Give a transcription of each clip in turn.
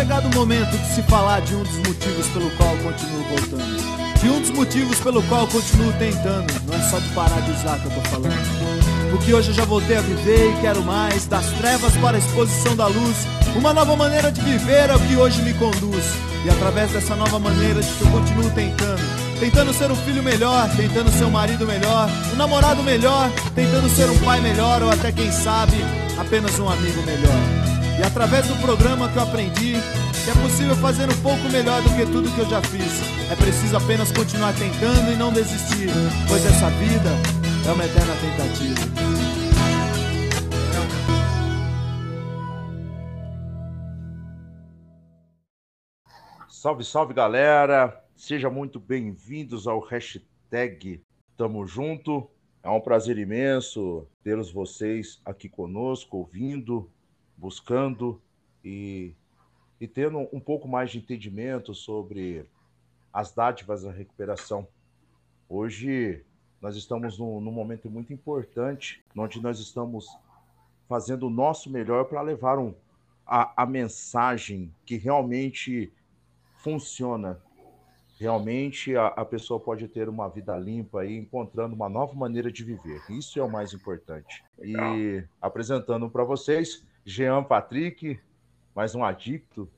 chegado o momento de se falar de um dos motivos pelo qual continuo voltando. De um dos motivos pelo qual continuo tentando. Não é só de parar de usar que eu tô falando. Porque hoje eu já voltei a viver e quero mais. Das trevas para a exposição da luz. Uma nova maneira de viver é o que hoje me conduz. E através dessa nova maneira de que eu continuo tentando. Tentando ser um filho melhor, tentando ser um marido melhor, um namorado melhor, tentando ser um pai melhor ou até quem sabe, apenas um amigo melhor. E através do programa que eu aprendi que é possível fazer um pouco melhor do que tudo que eu já fiz. É preciso apenas continuar tentando e não desistir, pois essa vida é uma eterna tentativa. Salve, salve galera! Sejam muito bem-vindos ao hashtag Tamo Junto. É um prazer imenso tê-los vocês aqui conosco, ouvindo, buscando e, e tendo um pouco mais de entendimento sobre as dádivas da recuperação. Hoje nós estamos num, num momento muito importante, onde nós estamos fazendo o nosso melhor para levar um, a, a mensagem que realmente funciona. Realmente a, a, pessoa pode ter uma vida limpa e encontrando uma nova maneira de viver. Isso é o mais importante. E apresentando para vocês Jean Patrick, mais um adicto,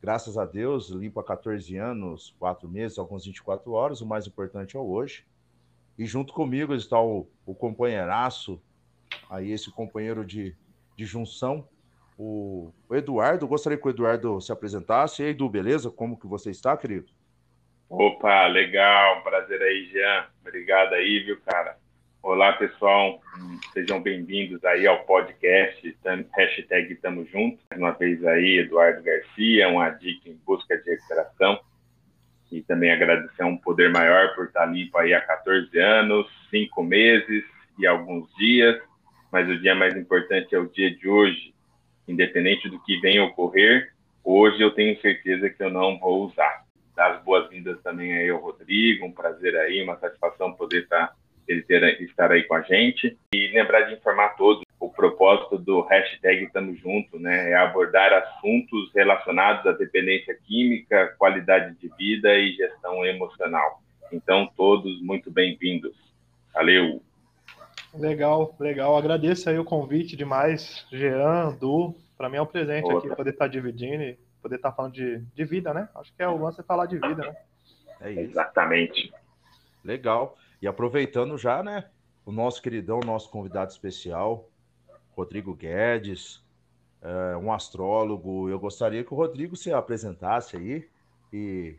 graças a Deus, limpo há 14 anos, 4 meses, alguns 24 horas, o mais importante é hoje. E junto comigo está o, o companheiraço, aí esse companheiro de, de junção, o, o, Eduardo. Gostaria que o Eduardo se apresentasse. E aí, Edu, beleza? Como que você está, querido? Opa, legal, prazer aí, Jean. Obrigado aí, viu, cara? Olá, pessoal. Sejam bem-vindos aí ao podcast hashtag Tamo Junto. Mais uma vez aí, Eduardo Garcia, um adicto em busca de recuperação. E também agradecer a um poder maior por estar limpo aí há 14 anos, 5 meses e alguns dias. Mas o dia mais importante é o dia de hoje. Independente do que venha ocorrer, hoje eu tenho certeza que eu não vou usar. Dar as boas-vindas também aí ao Rodrigo, um prazer aí, uma satisfação poder estar ele ter, estar aí com a gente. E lembrar de informar todos o propósito do hashtag Tamo Junto, né? É abordar assuntos relacionados à dependência química, qualidade de vida e gestão emocional. Então, todos muito bem-vindos. Valeu! Legal, legal. Agradeço aí o convite demais, Jean, Du. Para mim é um presente Outra. aqui poder estar dividindo e poder estar falando de, de vida, né? Acho que é o lance é falar de vida, né? É isso. Exatamente. Legal. E aproveitando já, né, o nosso queridão, nosso convidado especial, Rodrigo Guedes, é, um astrólogo. Eu gostaria que o Rodrigo se apresentasse aí e,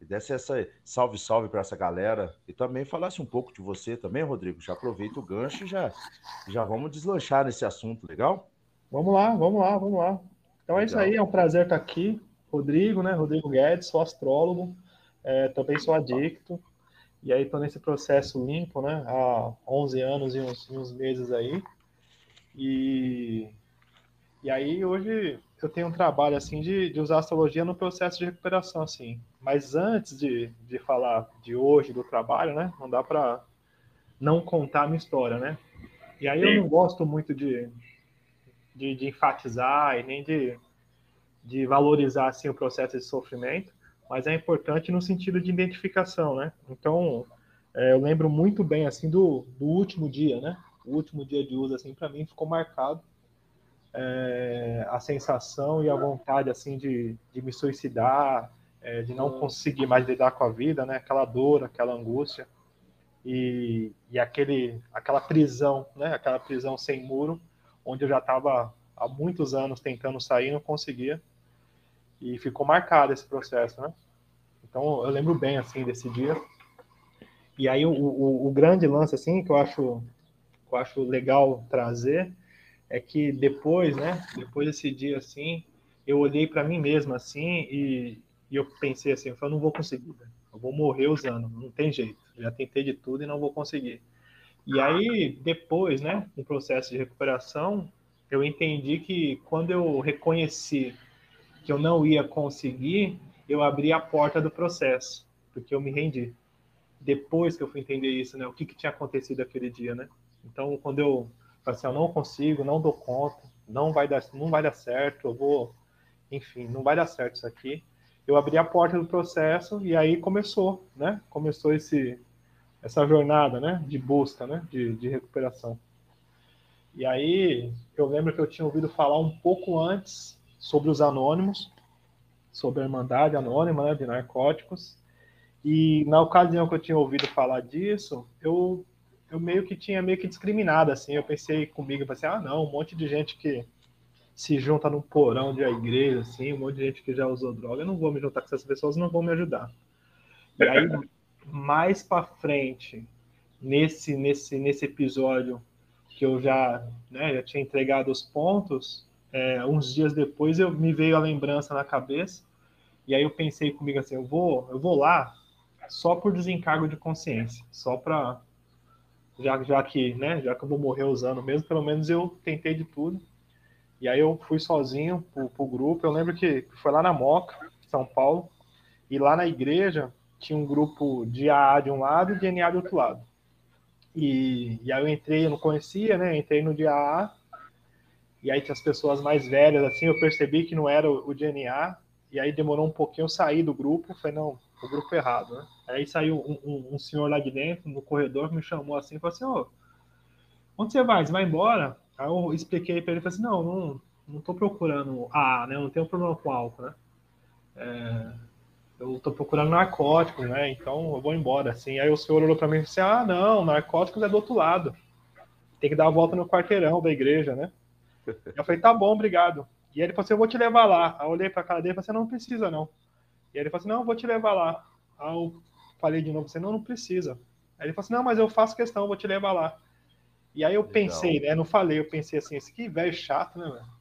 e desse essa salve, salve para essa galera e também falasse um pouco de você também, Rodrigo. Já aproveita o gancho e já, já vamos deslanchar nesse assunto, legal? Vamos lá, vamos lá, vamos lá. Então é isso aí, é um prazer estar aqui. Rodrigo, né? Rodrigo Guedes, sou astrólogo, é, também sou adicto. E aí estou nesse processo limpo, né? Há 11 anos e uns, uns meses aí. E, e aí hoje eu tenho um trabalho assim de, de usar astrologia no processo de recuperação, assim. Mas antes de, de falar de hoje, do trabalho, né? Não dá para não contar a minha história, né? E aí eu não gosto muito de, de, de enfatizar e nem de, de valorizar assim, o processo de sofrimento mas é importante no sentido de identificação, né? Então, é, eu lembro muito bem, assim, do, do último dia, né? O último dia de uso, assim, para mim ficou marcado é, a sensação e a vontade, assim, de, de me suicidar, é, de não conseguir mais lidar com a vida, né? Aquela dor, aquela angústia e, e aquele, aquela prisão, né? Aquela prisão sem muro, onde eu já estava há muitos anos tentando sair e não conseguia e ficou marcado esse processo, né? Então eu lembro bem assim desse dia. E aí o, o, o grande lance assim que eu acho que eu acho legal trazer é que depois, né? Depois desse dia assim, eu olhei para mim mesmo assim e, e, eu pensei assim, eu falei, não vou conseguir, eu vou morrer usando, não tem jeito. Já tentei de tudo e não vou conseguir. E aí depois, né? No processo de recuperação, eu entendi que quando eu reconheci que eu não ia conseguir, eu abri a porta do processo, porque eu me rendi. Depois que eu fui entender isso, né? O que, que tinha acontecido aquele dia, né? Então, quando eu falei assim, eu não consigo, não dou conta, não vai dar, não vai dar certo, eu vou, enfim, não vai dar certo isso aqui. Eu abri a porta do processo e aí começou, né? Começou esse, essa jornada, né? De busca, né? De, de recuperação. E aí eu lembro que eu tinha ouvido falar um pouco antes sobre os anônimos, sobre a Irmandade Anônima né, de Narcóticos. E na ocasião que eu tinha ouvido falar disso, eu, eu meio que tinha meio que discriminado, assim. Eu pensei comigo, pensei, ah, não, um monte de gente que se junta num porão de igreja, assim, um monte de gente que já usou droga, eu não vou me juntar com essas pessoas, não vão me ajudar. E aí, mais para frente, nesse, nesse, nesse episódio que eu já, né, já tinha entregado os pontos, é, uns dias depois eu me veio a lembrança na cabeça e aí eu pensei comigo assim, eu vou, eu vou lá só por desencargo de consciência, só para já, já que, né, já que eu vou morrer usando mesmo, pelo menos eu tentei de tudo. E aí eu fui sozinho pro, pro grupo. Eu lembro que foi lá na Moca, São Paulo, e lá na igreja tinha um grupo de AA de um lado e de NA do outro lado. E, e aí eu entrei, eu não conhecia, né? Entrei no de AA, e aí tinha as pessoas mais velhas, assim, eu percebi que não era o, DNA, e aí demorou um pouquinho, eu saí do grupo, falei, não, o grupo errado, né? Aí saiu um, um, um senhor lá de dentro, no corredor, me chamou assim, falou assim, ô, oh, onde você vai? Você vai embora? Aí eu expliquei para ele, falei assim, não, não, não tô procurando A, né? Eu não tenho problema com álcool, né? É, eu tô procurando narcóticos, né? Então eu vou embora, assim. Aí o senhor olhou para mim e disse, ah, não, narcóticos é do outro lado. Tem que dar a volta no quarteirão da igreja, né? Eu falei, tá bom, obrigado. E ele falou assim, eu vou te levar lá. Aí eu olhei pra cara dele e falei assim, não precisa não. E ele falou assim, não, eu vou te levar lá. Aí eu falei de novo, você não, não precisa. Aí ele falou assim, não, mas eu faço questão, eu vou te levar lá. E aí eu Legal. pensei, né, não falei, eu pensei assim, esse que velho chato, né, velho?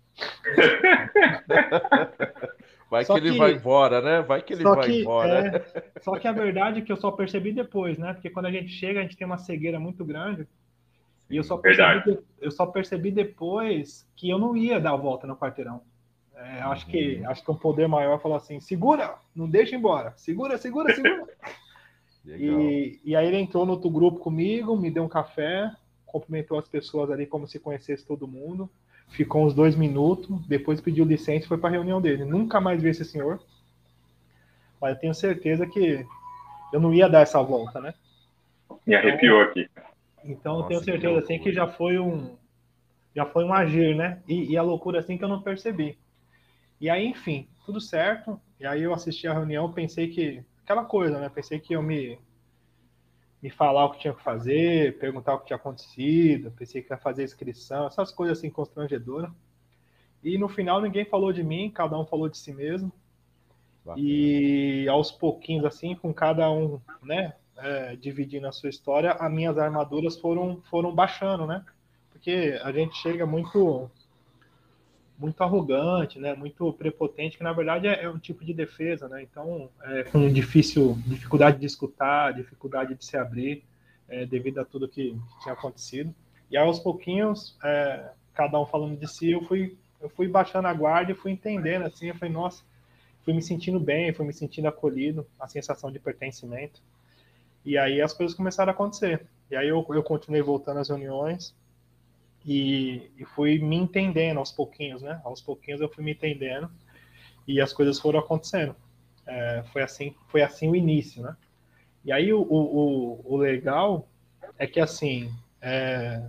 Vai que, que, ele vai embora, né? Vai que ele vai que, embora. É, só que a verdade é que eu só percebi depois, né? Porque quando a gente chega, a gente tem uma cegueira muito grande. E eu só, percebi, eu só percebi depois que eu não ia dar a volta no quarteirão. É, acho, que, uhum. acho que um poder maior falou assim: segura, não deixa embora, segura, segura, segura. e, e aí ele entrou no outro grupo comigo, me deu um café, cumprimentou as pessoas ali como se conhecesse todo mundo, ficou uns dois minutos, depois pediu licença e foi para a reunião dele. Nunca mais vi esse senhor, mas eu tenho certeza que eu não ia dar essa volta, né? Me arrepiou aqui. Então Nossa, eu tenho certeza assim que já foi um já foi um agir, né? E, e, a loucura assim que eu não percebi. E aí, enfim, tudo certo. E aí eu assisti a reunião, pensei que aquela coisa, né? Pensei que eu me me falar o que tinha que fazer, perguntar o que tinha acontecido, pensei que ia fazer inscrição, essas coisas assim constrangedoras. E no final ninguém falou de mim, cada um falou de si mesmo. Bacana. E aos pouquinhos, assim, com cada um, né, é, dividindo a sua história, as minhas armaduras foram, foram baixando, né? Porque a gente chega muito muito arrogante, né? Muito prepotente, que na verdade é, é um tipo de defesa, né? Então, é, com difícil, dificuldade de escutar, dificuldade de se abrir, é, devido a tudo que, que, tinha acontecido. E aos pouquinhos, é, cada um falando de si, eu fui, eu fui baixando a guarda e fui entendendo, assim, eu falei, nossa, fui me sentindo bem, fui me sentindo acolhido, a sensação de pertencimento. E aí as coisas começaram a acontecer. E aí eu, eu continuei voltando às reuniões e, e fui me entendendo aos pouquinhos, né? Aos pouquinhos eu fui me entendendo e as coisas foram acontecendo. É, foi assim, foi assim o início, né? E aí o, o, o legal é que assim, é,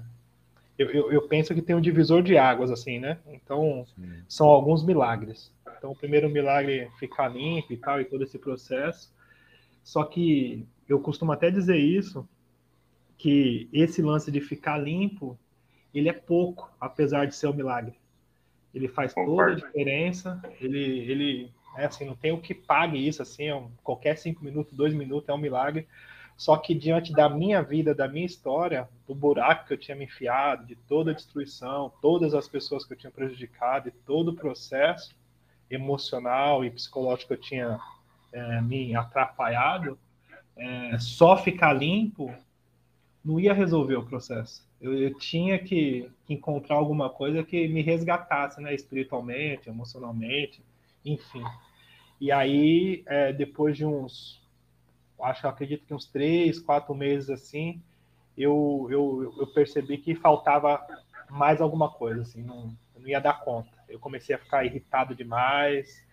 eu, eu, eu, penso que tem um divisor de águas, assim, né? Então, Sim. são alguns milagres. Então, o primeiro milagre é ficar limpo e tal, e todo esse processo. Só que eu costumo até dizer isso, que esse lance de ficar limpo, ele é pouco, apesar de ser um milagre. Ele faz toda a diferença, ele, ele é assim, não tem o que pague isso, assim, é qualquer cinco minutos, dois minutos é um milagre. Só que diante da minha vida, da minha história, do buraco que eu tinha me enfiado, de toda a destruição, todas as pessoas que eu tinha prejudicado e todo o processo emocional e psicológico que eu tinha é, me atrapalhado, é, só ficar limpo não ia resolver o processo. Eu, eu tinha que, que, encontrar alguma coisa que me resgatasse, né, espiritualmente, emocionalmente, enfim. E aí, é, depois de uns, acho, acredito que uns três, quatro meses assim, eu, eu, eu percebi que faltava mais alguma coisa, assim, não, não ia dar conta. Eu comecei a ficar irritado demais,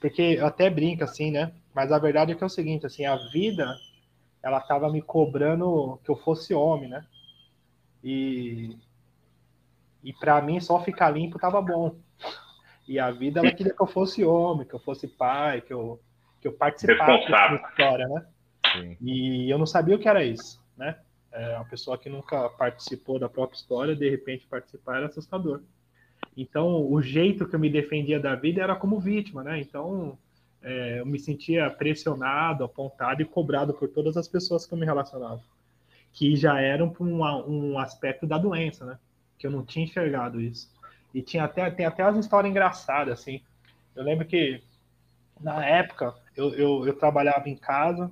porque eu até brinco assim, né? Mas a verdade é que é o seguinte, assim, a vida, ela tava me cobrando que eu fosse homem, né? E e para mim só ficar limpo tava bom. E a vida ela queria que eu fosse homem, que eu fosse pai, que eu que eu participasse da história, né? Sim. E eu não sabia o que era isso, né? É, uma pessoa que nunca participou da própria história, de repente participar era assustador. Então, o jeito que eu me defendia da vida era como vítima, né? Então, é, eu me sentia pressionado, apontado e cobrado por todas as pessoas que eu me relacionava, que já eram por um, um aspecto da doença, né? Que eu não tinha enxergado isso. E tinha até, tem até as histórias engraçadas, assim. Eu lembro que, na época, eu, eu, eu trabalhava em casa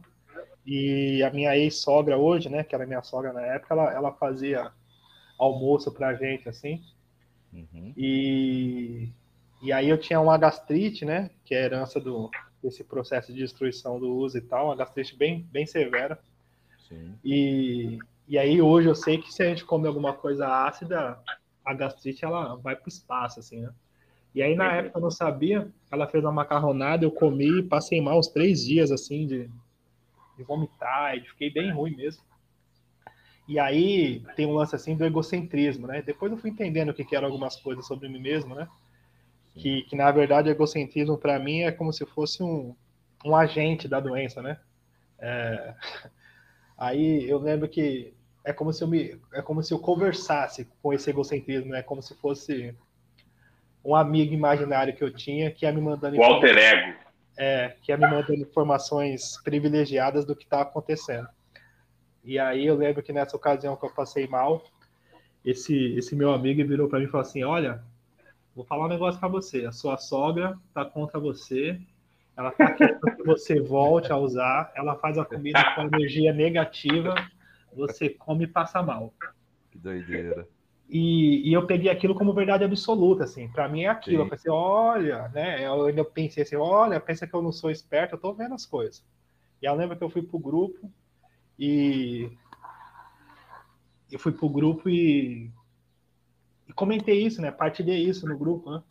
e a minha ex-sogra hoje, né? Que era minha sogra na época, ela, ela fazia almoço pra gente, assim. Uhum. E, e aí eu tinha uma gastrite, né? Que é a herança do, desse processo de destruição do uso e tal, uma gastrite bem, bem severa. Sim. E, e aí hoje eu sei que se a gente come alguma coisa ácida, a gastrite ela vai para o espaço, assim, né? E aí na época eu não sabia, ela fez uma macarronada, eu comi, passei mal uns três dias, assim, de, de vomitar, e fiquei bem ruim mesmo. E aí tem um lance assim do egocentrismo, né? Depois eu fui entendendo o que, que eram algumas coisas sobre mim mesmo, né? Que, que na verdade egocentrismo para mim é como se fosse um, um agente da doença, né? É... Aí eu lembro que é como se eu me é como se eu conversasse com esse egocentrismo, né? Como se fosse um amigo imaginário que eu tinha que ia me mandando o alter ego. É, que ia me mandando informações privilegiadas do que está acontecendo. E aí eu lembro que nessa ocasião que eu passei mal, esse, esse meu amigo virou para mim e falou assim: Olha, vou falar um negócio para você. A sua sogra tá contra você. Ela tá querendo que você volte a usar. Ela faz a comida com energia negativa. Você come e passa mal. Que doideira. E, e eu peguei aquilo como verdade absoluta, assim. Para mim é aquilo. Sim. Eu pensei, olha, né? Eu ainda pensei assim, olha, pensa que eu não sou esperto, eu tô vendo as coisas. E eu lembro que eu fui pro grupo, e eu fui pro grupo e comentei isso, né? Partilhei isso no grupo, né?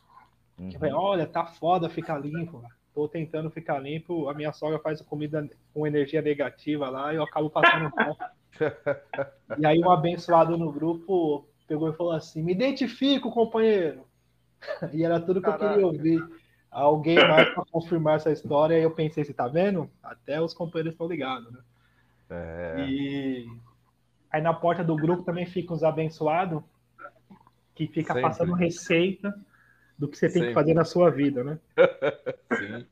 Uhum. falei, olha, tá foda ficar limpo. Tô tentando ficar limpo, a minha sogra faz comida com energia negativa lá e eu acabo passando mal. e aí um abençoado no grupo pegou e falou assim, me identifico, companheiro. e era tudo que Caraca. eu queria ouvir. Alguém mais para confirmar essa história, e eu pensei, você tá vendo? Até os companheiros estão ligados, né? É. E aí na porta do grupo também ficam os abençoados que fica Sempre. passando receita do que você tem Sempre. que fazer na sua vida, né? Sim.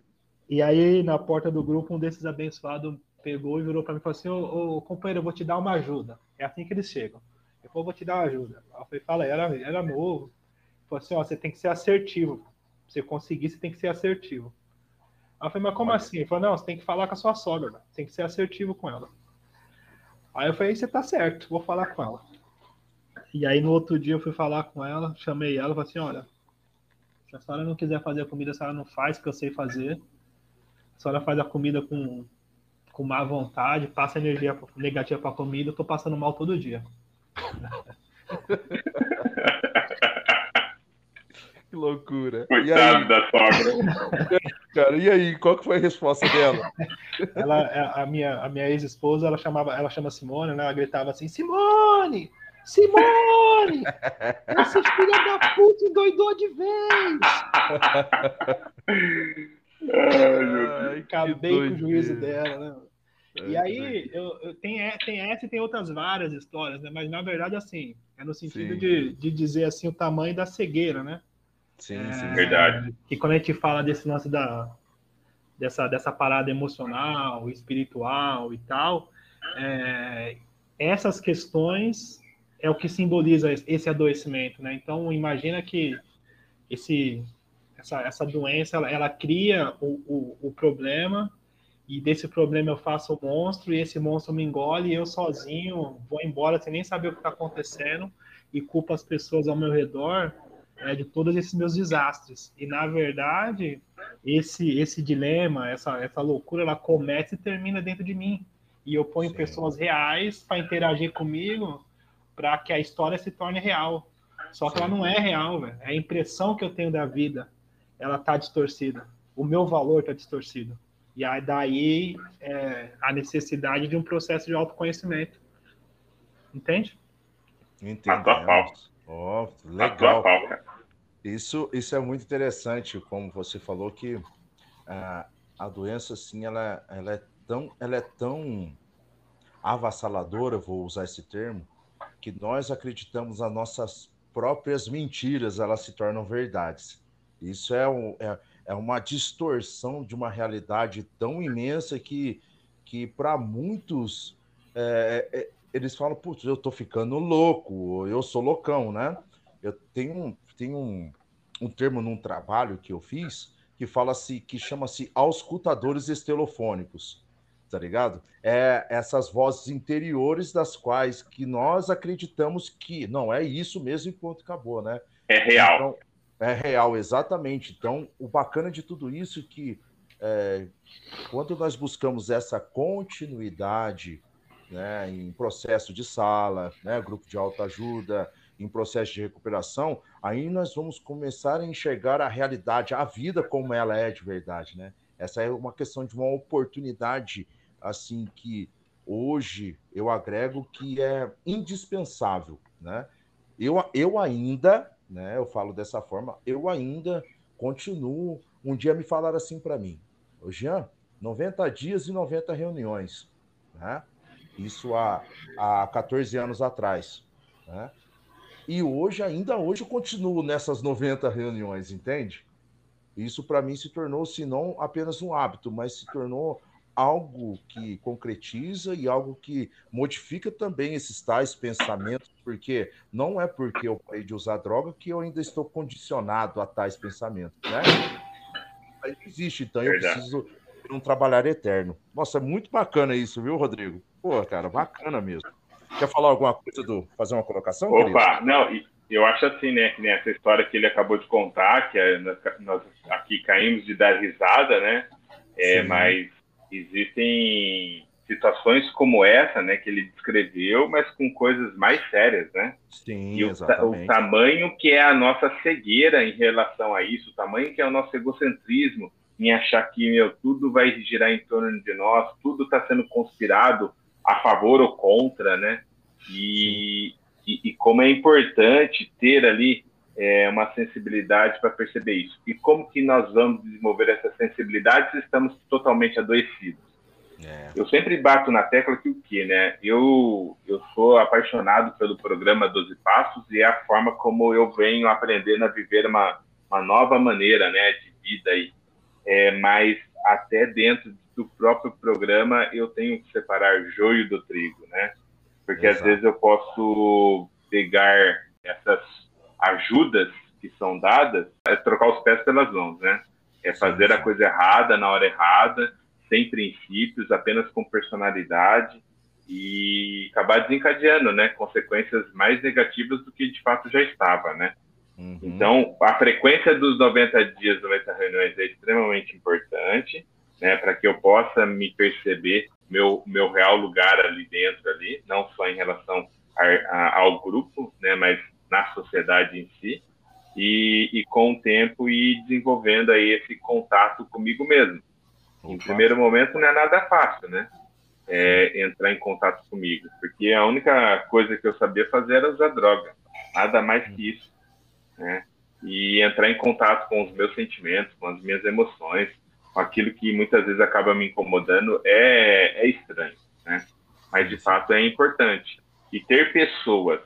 E aí na porta do grupo um desses abençoados pegou e virou para mim e falou assim: ô, ô, companheiro, eu vou te dar uma ajuda. É assim que eles chegam. Eu falei, vou te dar uma ajuda. Eu falei, fala, era, era novo. Ele falou assim: ó, você tem que ser assertivo. Pra você conseguir, você tem que ser assertivo. Aí eu falei, mas como Olha. assim? Ele falou, não, você tem que falar com a sua sogra, você tem que ser assertivo com ela. Aí eu falei, você tá certo, vou falar com ela. E aí no outro dia eu fui falar com ela, chamei ela e falei assim, olha, se a senhora não quiser fazer a comida, a senhora não faz, que eu sei fazer. A senhora faz a comida com, com má vontade, passa energia negativa pra comida, eu tô passando mal todo dia. que loucura. Coitado da sogra. Cara, e aí, qual que foi a resposta dela? Ela, a minha, a minha ex-esposa, ela chamava, ela chama Simone, né? Ela gritava assim, Simone! Simone! Essa filha da puta endoidou de vez! Ai, Acabei com o juízo dela, né? E aí, eu, eu, tem, tem essa e tem outras várias histórias, né? Mas na verdade, assim, é no sentido de, de dizer assim o tamanho da cegueira, né? Sim, é, sim. Verdade. E quando a gente fala desse lance da, dessa, dessa parada emocional, espiritual e tal, é, essas questões é o que simboliza esse adoecimento, né? Então, imagina que esse, essa, essa doença, ela, ela cria o, o, o, problema e desse problema eu faço o monstro e esse monstro me engole e eu sozinho vou embora sem nem saber o que está acontecendo e culpo as pessoas ao meu redor é, de todos esses meus desastres. E na verdade, esse esse dilema, essa essa loucura, ela começa e termina dentro de mim. E eu ponho Sim. pessoas reais para interagir comigo, para que a história se torne real. Só que ela não é real, velho. É a impressão que eu tenho da vida. Ela tá distorcida. O meu valor tá distorcido. E aí daí é, a necessidade de um processo de autoconhecimento. Entende? Entendo. Oh, legal. Isso, isso é muito interessante, como você falou que a, a doença, assim, ela, ela é tão, ela é tão avassaladora, vou usar esse termo, que nós acreditamos nas nossas próprias mentiras, elas se tornam verdades. Isso é, um, é, é uma distorção de uma realidade tão imensa que, que para muitos, é, é, eles falam, putz, eu tô ficando louco, eu sou loucão, né? Eu tenho, tenho um, um termo num trabalho que eu fiz que fala-se, que chama-se auscultadores estelofônicos tá ligado? É essas vozes interiores das quais que nós acreditamos que não é isso mesmo e ponto acabou, né? É real. Então, é real, exatamente. Então, o bacana de tudo isso é que é, quando nós buscamos essa continuidade né, em processo de sala, né, grupo de autoajuda, em processo de recuperação, aí nós vamos começar a enxergar a realidade, a vida como ela é de verdade, né? Essa é uma questão de uma oportunidade assim que hoje eu agrego que é indispensável, né? Eu, eu ainda, né? Eu falo dessa forma, eu ainda continuo. Um dia me falaram assim para mim, ô Jean, 90 dias e 90 reuniões, né? Isso há, há 14 anos atrás, né? E hoje, ainda hoje, eu continuo nessas 90 reuniões, entende? Isso para mim se tornou, se não apenas um hábito, mas se tornou algo que concretiza e algo que modifica também esses tais pensamentos, porque não é porque eu parei de usar droga que eu ainda estou condicionado a tais pensamentos, né? Aí existe, então eu preciso de um trabalhar eterno. Nossa, é muito bacana isso, viu, Rodrigo? Pô, cara, bacana mesmo. Quer falar alguma coisa do fazer uma colocação? Opa, querido? não, eu acho assim, né, que nessa história que ele acabou de contar, que é, nós aqui caímos de dar risada, né? É, mas existem situações como essa, né, que ele descreveu, mas com coisas mais sérias, né? Sim, e o, exatamente. o tamanho que é a nossa cegueira em relação a isso, o tamanho que é o nosso egocentrismo em achar que meu, tudo vai girar em torno de nós, tudo está sendo conspirado a favor ou contra, né? E, e, e, como é importante ter ali é, uma sensibilidade para perceber isso. E como que nós vamos desenvolver essa sensibilidade se estamos totalmente adoecidos? É. Eu sempre bato na tecla que o que, né? Eu, eu sou apaixonado pelo programa 12 Passos e é a forma como eu venho aprendendo a viver uma, uma nova maneira né, de vida aí. É, mas até dentro do próprio programa eu tenho que separar joio do trigo, né? Porque Exato. às vezes eu posso pegar essas ajudas que são dadas é trocar os pés pelas mãos, né? É fazer a coisa errada na hora errada, sem princípios, apenas com personalidade e acabar desencadeando, né? Consequências mais negativas do que de fato já estava, né? Uhum. Então, a frequência dos 90 dias, 90 reuniões é extremamente importante, né? Para que eu possa me perceber meu meu real lugar ali dentro ali, não só em relação a, a, ao grupo, né? Mas na sociedade em si e, e com o tempo ir desenvolvendo aí esse contato comigo mesmo. Opa. Em primeiro momento não é nada fácil, né? É, entrar em contato comigo, porque a única coisa que eu sabia fazer era usar droga, nada mais que isso, né? E entrar em contato com os meus sentimentos, com as minhas emoções, com aquilo que muitas vezes acaba me incomodando é, é estranho, né? Mas de fato é importante. E ter pessoas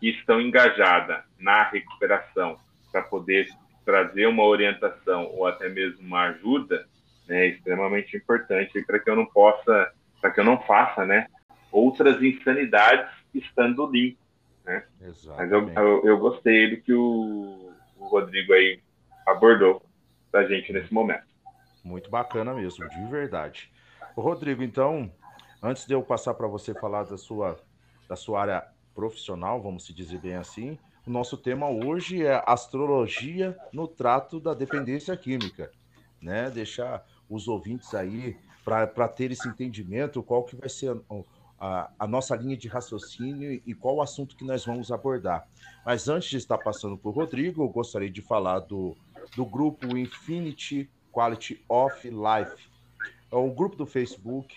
que estão engajadas na recuperação para poder trazer uma orientação ou até mesmo uma ajuda né, é extremamente importante para que eu não possa, para que eu não faça, né, outras insanidades estando limpo, né? Mas eu, eu, eu, gostei do que o, o Rodrigo aí abordou para a gente nesse momento. Muito bacana mesmo, de verdade. Rodrigo, então, antes de eu passar para você falar da sua, da sua área profissional, vamos se dizer bem assim. O nosso tema hoje é astrologia no trato da dependência química, né? Deixar os ouvintes aí para ter esse entendimento, qual que vai ser a, a, nossa linha de raciocínio e qual o assunto que nós vamos abordar. Mas antes de estar passando por Rodrigo, eu gostaria de falar do, do grupo Infinity Quality of Life. É o grupo do Facebook,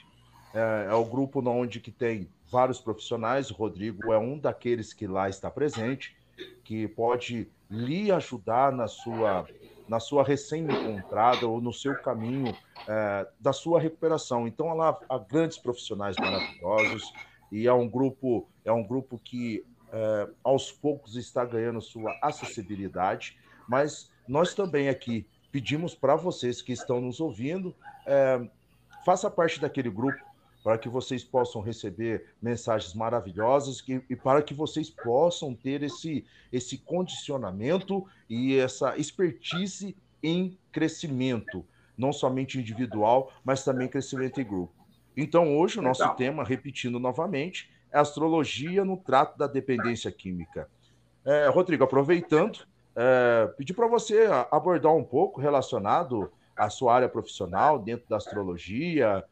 é, é o grupo onde que tem vários profissionais. O Rodrigo é um daqueles que lá está presente, que pode lhe ajudar na sua na sua recém-encontrada ou no seu caminho é, da sua recuperação. Então, lá há grandes profissionais maravilhosos e é um grupo é um grupo que é, aos poucos está ganhando sua acessibilidade, mas nós também aqui pedimos para vocês que estão nos ouvindo, é, faça parte daquele grupo para que vocês possam receber mensagens maravilhosas e, e, para que vocês possam ter esse, esse condicionamento e essa expertise em crescimento, não somente individual, mas também crescimento em grupo. Então, hoje, o nosso Legal. tema, repetindo novamente, é astrologia no trato da dependência química. É, Rodrigo, aproveitando, é, pedir para você abordar um pouco relacionado à sua área profissional dentro da astrologia,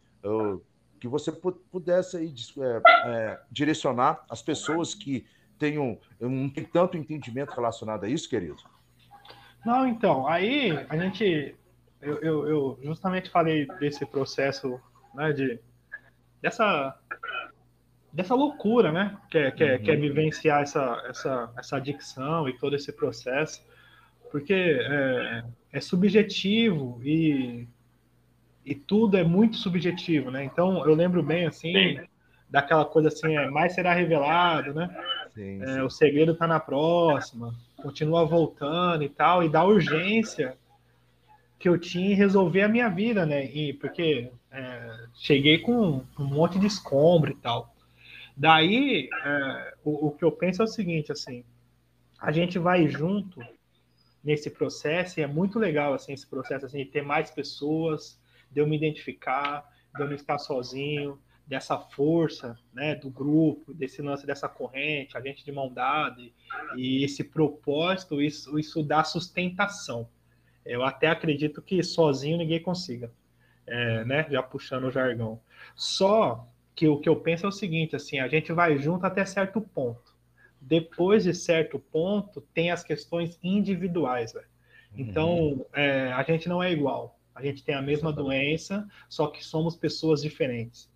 que você pudesse aí, é, é, direcionar as pessoas que tenham um tanto entendimento relacionado a isso, querido. Não, então, aí a gente, eu, eu, eu justamente falei desse processo, né, de dessa dessa loucura, né? Que é, que é, uhum. que é vivenciar essa, essa, essa adicção e todo esse processo, porque é, é subjetivo e, e tudo é muito subjetivo, né? Então eu lembro bem assim sim. daquela coisa assim, é, mais será revelado, né? Sim, é, sim. o segredo está na próxima, continua voltando e tal, e da urgência que eu tinha em resolver a minha vida, né? E porque é, cheguei com um monte de escombro e tal. Daí, é, o, o, que eu penso é o seguinte, assim, a gente vai junto nesse processo e é muito legal, assim, esse processo, assim, de ter mais pessoas, de eu me identificar, de eu não estar sozinho, dessa força, né, do grupo, desse lance dessa corrente, a gente de mão dada, e, e esse propósito, isso, isso dá sustentação. Eu até acredito que sozinho ninguém consiga, é, né, já puxando o jargão. Só que o que eu penso é o seguinte, assim, a gente vai junto até certo ponto. Depois de certo ponto, tem as questões individuais, velho. Então, uhum. é, a gente não é igual. A gente tem a mesma Exatamente. doença, só que somos pessoas diferentes.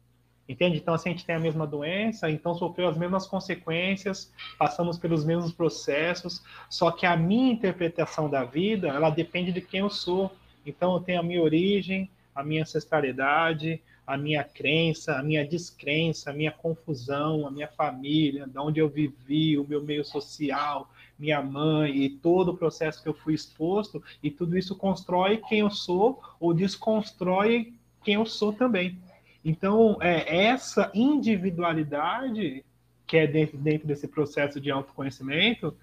Entende? Então, assim, a gente tem a mesma doença, então sofreu as mesmas consequências, passamos pelos mesmos processos, só que a minha interpretação da vida, ela depende de quem eu sou. Então, eu tenho a minha origem, a minha ancestralidade, a minha crença, a minha descrença, a minha confusão, a minha família, de onde eu vivi, o meu meio social, minha mãe e todo o processo que eu fui exposto, e tudo isso constrói quem eu sou ou desconstrói quem eu sou também. Então, é essa individualidade que é dentro, dentro desse processo de autoconhecimento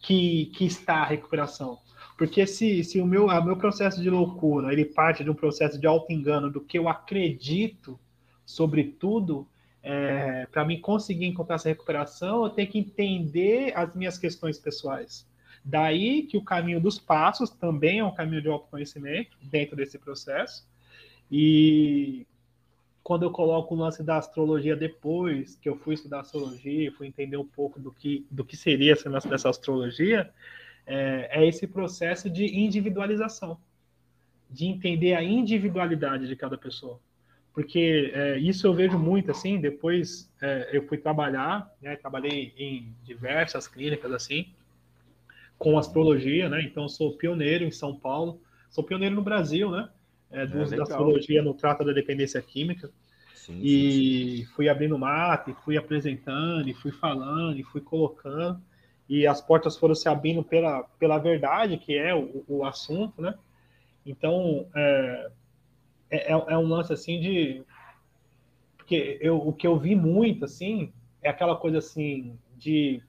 que, que está a recuperação. Porque se, se o meu, o meu processo de loucura ele parte de um processo de auto-engano do que eu acredito sobre tudo, é, para mim conseguir encontrar essa recuperação, eu tenho que entender as minhas questões pessoais. Daí que o caminho dos passos também é um caminho de autoconhecimento dentro desse processo. E quando eu coloco o lance da astrologia depois, que eu fui estudar astrologia, fui entender um pouco do que, do que seria esse lance dessa astrologia, é, é esse processo de individualização, de entender a individualidade de cada pessoa. Porque é, isso eu vejo muito, assim, depois é, eu fui trabalhar, né, trabalhei em diversas clínicas, assim, com astrologia, né, então sou pioneiro em São Paulo, sou pioneiro no Brasil, né, é, do é, uso da astrologia no trato da dependência química, sim, e sim, sim. fui abrindo mapa, e fui apresentando, e fui falando, e fui colocando, e as portas foram se abrindo pela, pela verdade, que é o, o assunto, né? Então, é, é, é, um lance assim de. Porque eu, o que eu vi muito, assim, é aquela coisa assim de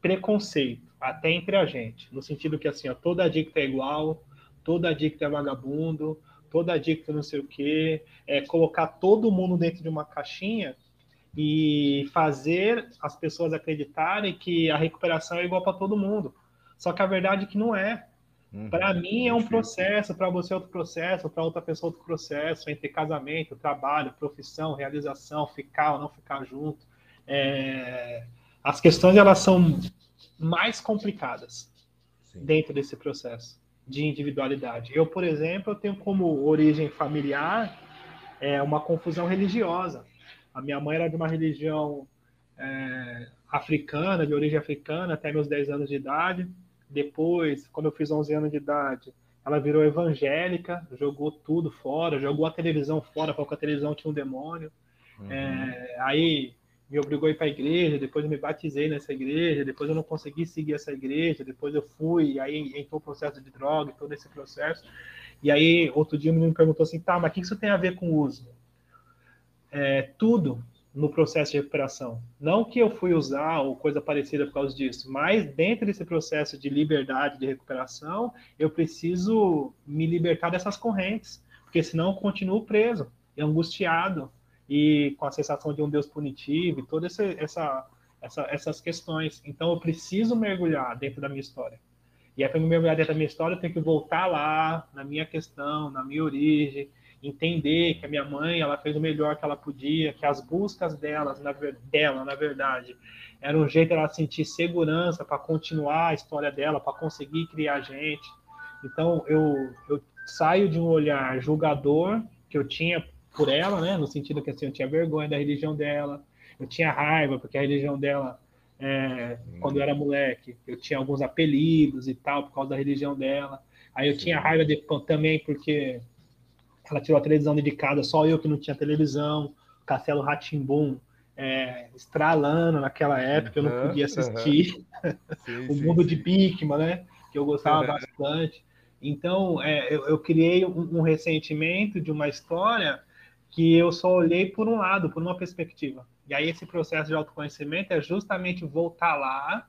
preconceito, até entre a gente, no sentido que assim, ó, toda adicta é igual, toda adicta é vagabundo, toda adicta não sei o quê, é colocar todo mundo dentro de uma caixinha e fazer as pessoas acreditarem que a recuperação é igual para todo mundo. Só que a verdade é que não é. Uhum. Para mim é um processo, para você é outro processo, para outra pessoa outro processo, entre casamento, trabalho, profissão, realização, ficar ou não ficar junto. É... As questões elas são mais complicadas Sim. dentro desse processo de individualidade. Eu, por exemplo, eu tenho como origem familiar é, uma confusão religiosa. A minha mãe era de uma religião é, africana, de origem africana, até meus 10 anos de idade. Depois, quando eu fiz 11 anos de idade, ela virou evangélica, jogou tudo fora, jogou a televisão fora, porque a televisão tinha um demônio. Uhum. É, aí me obrigou a ir para a igreja, depois eu me batizei nessa igreja, depois eu não consegui seguir essa igreja, depois eu fui, aí entrou o processo de droga, todo esse processo. E aí, outro dia, o menino me perguntou assim, tá, mas o que isso tem a ver com o uso? É, tudo no processo de recuperação. Não que eu fui usar ou coisa parecida por causa disso, mas dentro desse processo de liberdade, de recuperação, eu preciso me libertar dessas correntes, porque senão eu continuo preso, angustiado e com a sensação de um Deus punitivo e todas essa, essa, essa, essas questões. Então eu preciso mergulhar dentro da minha história. E aí, para mergulhar dentro da minha história, eu tenho que voltar lá, na minha questão, na minha origem, entender que a minha mãe ela fez o melhor que ela podia, que as buscas delas, na, dela, na verdade, era um jeito ela sentir segurança para continuar a história dela, para conseguir criar gente. Então eu, eu saio de um olhar julgador que eu tinha por ela, né, no sentido que assim, eu tinha vergonha da religião dela, eu tinha raiva porque a religião dela é, quando eu era moleque, eu tinha alguns apelidos e tal por causa da religião dela. Aí eu tinha raiva de, também porque ela tirou a televisão dedicada, só eu que não tinha televisão, Castelo Ratimbum é, estralando naquela época, uhum, eu não podia assistir. Uhum. o mundo sim. de Bikman, né? Que eu gostava bastante. Então, é, eu, eu, criei um, um, ressentimento de uma história que eu só olhei por um lado, por uma perspectiva. E aí, esse processo de autoconhecimento é justamente voltar lá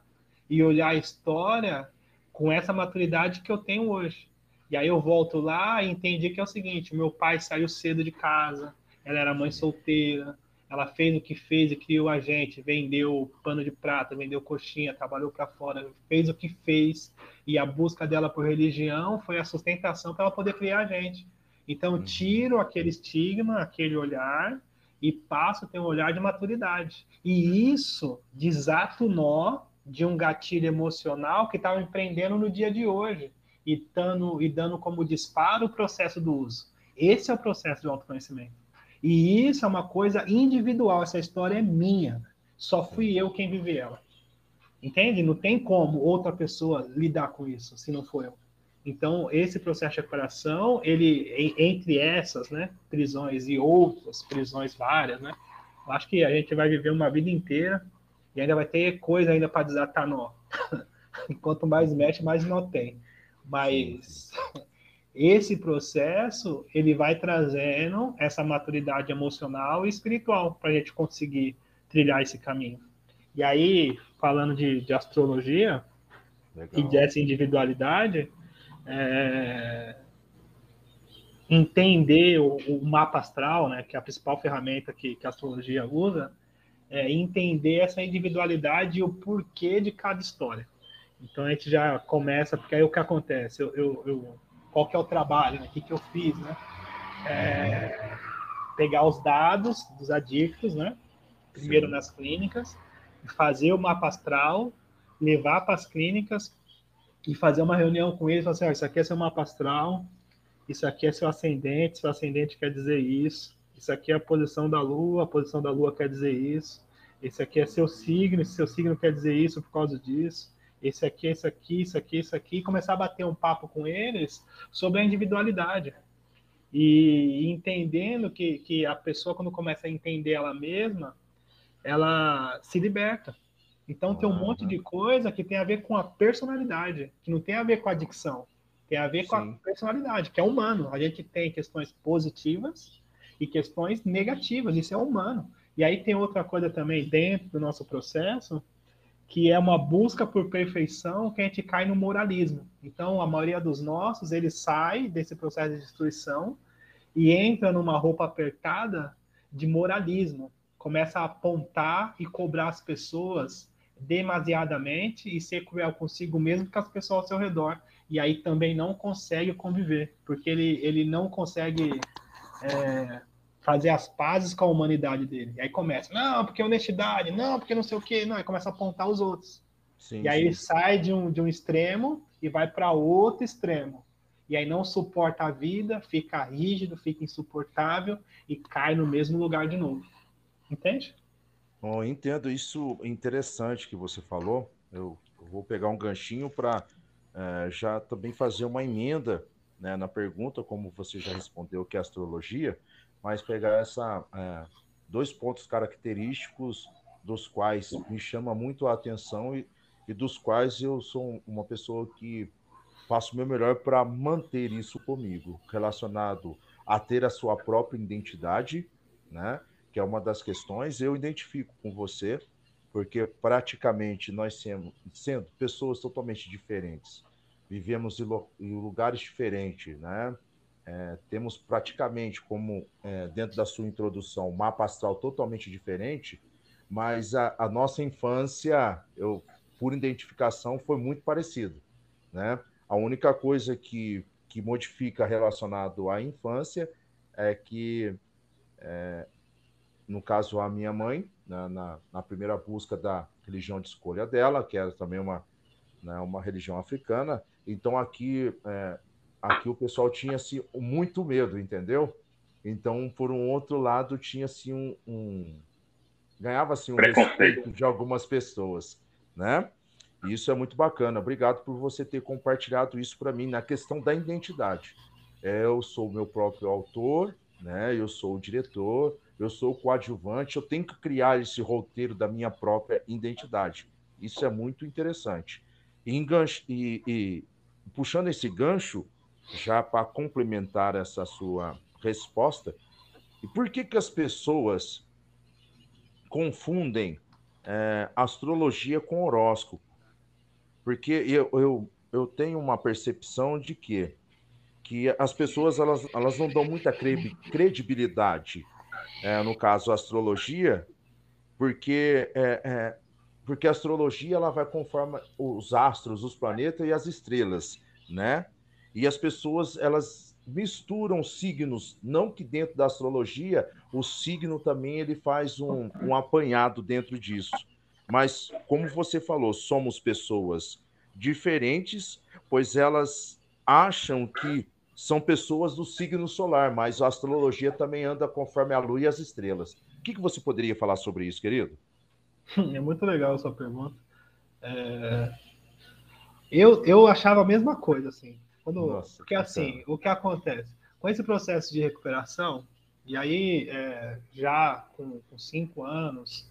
e olhar a história com essa maturidade que eu tenho hoje. E aí eu volto lá e entendi que é o seguinte: meu pai saiu cedo de casa, ela era mãe solteira, ela fez o que fez e criou a gente, vendeu pano de prata, vendeu coxinha, trabalhou para fora, fez o que fez, e a busca dela por religião foi a sustentação para ela poder criar a gente. Então, uhum. tiro aquele estigma, aquele olhar, e passo a ter um olhar de maturidade. E isso desata o nó de um gatilho emocional que estava empreendendo no dia de hoje e dando, e dando como disparo o processo do uso. Esse é o processo do autoconhecimento. E isso é uma coisa individual, essa história é minha. Só fui eu quem vive ela. Entende? Não tem como outra pessoa lidar com isso, se não for eu. Então, esse processo de recuperação, ele, entre essas né, prisões e outras prisões várias, né, eu acho que a gente vai viver uma vida inteira e ainda vai ter coisa ainda para desatar nó. Quanto mais mexe, mais nó tem. Mas esse processo ele vai trazendo essa maturidade emocional e espiritual para a gente conseguir trilhar esse caminho. E aí, falando de, de astrologia Legal. e dessa individualidade, é, entender o, o, mapa astral, né, que é a principal ferramenta que, que a astrologia usa, é entender essa individualidade e o porquê de cada história. Então a gente já começa, porque aí o que acontece? Eu, eu, eu qual que é o trabalho? Né? O que, que eu fiz? Né? É, pegar os dados dos adictos, né? primeiro Sim. nas clínicas, fazer o mapa astral, levar para as clínicas e fazer uma reunião com eles, falar assim, isso aqui é seu mapa astral, isso aqui é seu ascendente, seu ascendente quer dizer isso, isso aqui é a posição da Lua, a posição da Lua quer dizer isso, esse aqui é seu signo, esse seu signo quer dizer isso por causa disso, esse aqui, esse aqui, isso aqui, isso aqui, e começar a bater um papo com eles sobre a individualidade. E entendendo que, que a pessoa, quando começa a entender ela mesma, ela se liberta. Então tem um monte de coisa que tem a ver com a personalidade, que não tem a ver com a adicção, tem a ver Sim. com a personalidade, que é humano. A gente tem questões positivas e questões negativas, isso é humano. E aí tem outra coisa também dentro do nosso processo, que é uma busca por perfeição que a gente cai no moralismo. Então, a maioria dos nossos, ele sai desse processo de destruição e entra numa roupa apertada de moralismo. Começa a apontar e cobrar as pessoas demasiadamente e ser cruel consigo mesmo com as pessoas ao seu redor. e aí também não consegue conviver, porque ele, ele não consegue é, fazer as pazes com a humanidade dele. E aí começa, não, porque honestidade, não, porque não sei o quê, não, aí começa a apontar os outros. Sim, e aí sim. ele sai de um, de um extremo e vai para outro extremo. E aí não suporta a vida, fica rígido, fica insuportável e cai no mesmo lugar de novo. Entende? Bom, entendo isso interessante que você falou. Eu vou pegar um ganchinho para é, já também fazer uma emenda né, na pergunta, como você já respondeu, que é astrologia, mas pegar essa é, dois pontos característicos dos quais me chama muito a atenção e, e dos quais eu sou uma pessoa que faço o meu melhor para manter isso comigo, relacionado a ter a sua própria identidade, né? Que é uma das questões. Eu identifico com você, porque praticamente nós sendo, sendo pessoas totalmente diferentes, vivemos em lugares diferentes, né? É, temos praticamente, como é, dentro da sua introdução, um mapa astral totalmente diferente, mas a, a nossa infância, eu por identificação, foi muito parecido, né? A única coisa que, que modifica relacionado à infância é que, é, no caso, a minha mãe, na, na, na, primeira busca da religião de escolha dela, que era também uma, né, uma religião africana, então aqui, é, aqui o pessoal tinha assim, muito medo, entendeu? Então, por um outro lado, tinha assim um, um ganhava assim um respeito de algumas pessoas, né? E isso é muito bacana. Obrigado por você ter compartilhado isso para mim na questão da identidade. É, eu sou o meu próprio autor, né? Eu sou o diretor, eu sou o coadjuvante, eu tenho que criar esse roteiro da minha própria identidade. Isso é muito interessante. E, e, e puxando esse gancho, já para complementar essa sua resposta, e por que, que as pessoas confundem é, astrologia com horóscopo? Porque eu, eu, eu tenho uma percepção de que, que as pessoas elas, elas não dão muita credibilidade, é, no caso astrologia, porque, é, é, porque a astrologia ela vai conforme os astros, os planetas e as estrelas, né? E as pessoas elas misturam signos, não que dentro da astrologia o signo também ele faz um, um apanhado dentro disso. Mas, como você falou, somos pessoas diferentes, pois elas acham que são pessoas do signo solar, mas a astrologia também anda conforme a lua e as estrelas. O que, que você poderia falar sobre isso, querido? É muito legal a sua pergunta. É... Eu, eu achava a mesma coisa, assim. Quando... Nossa, Porque, assim, o que acontece? Com esse processo de recuperação, e aí, é, já com, com cinco anos,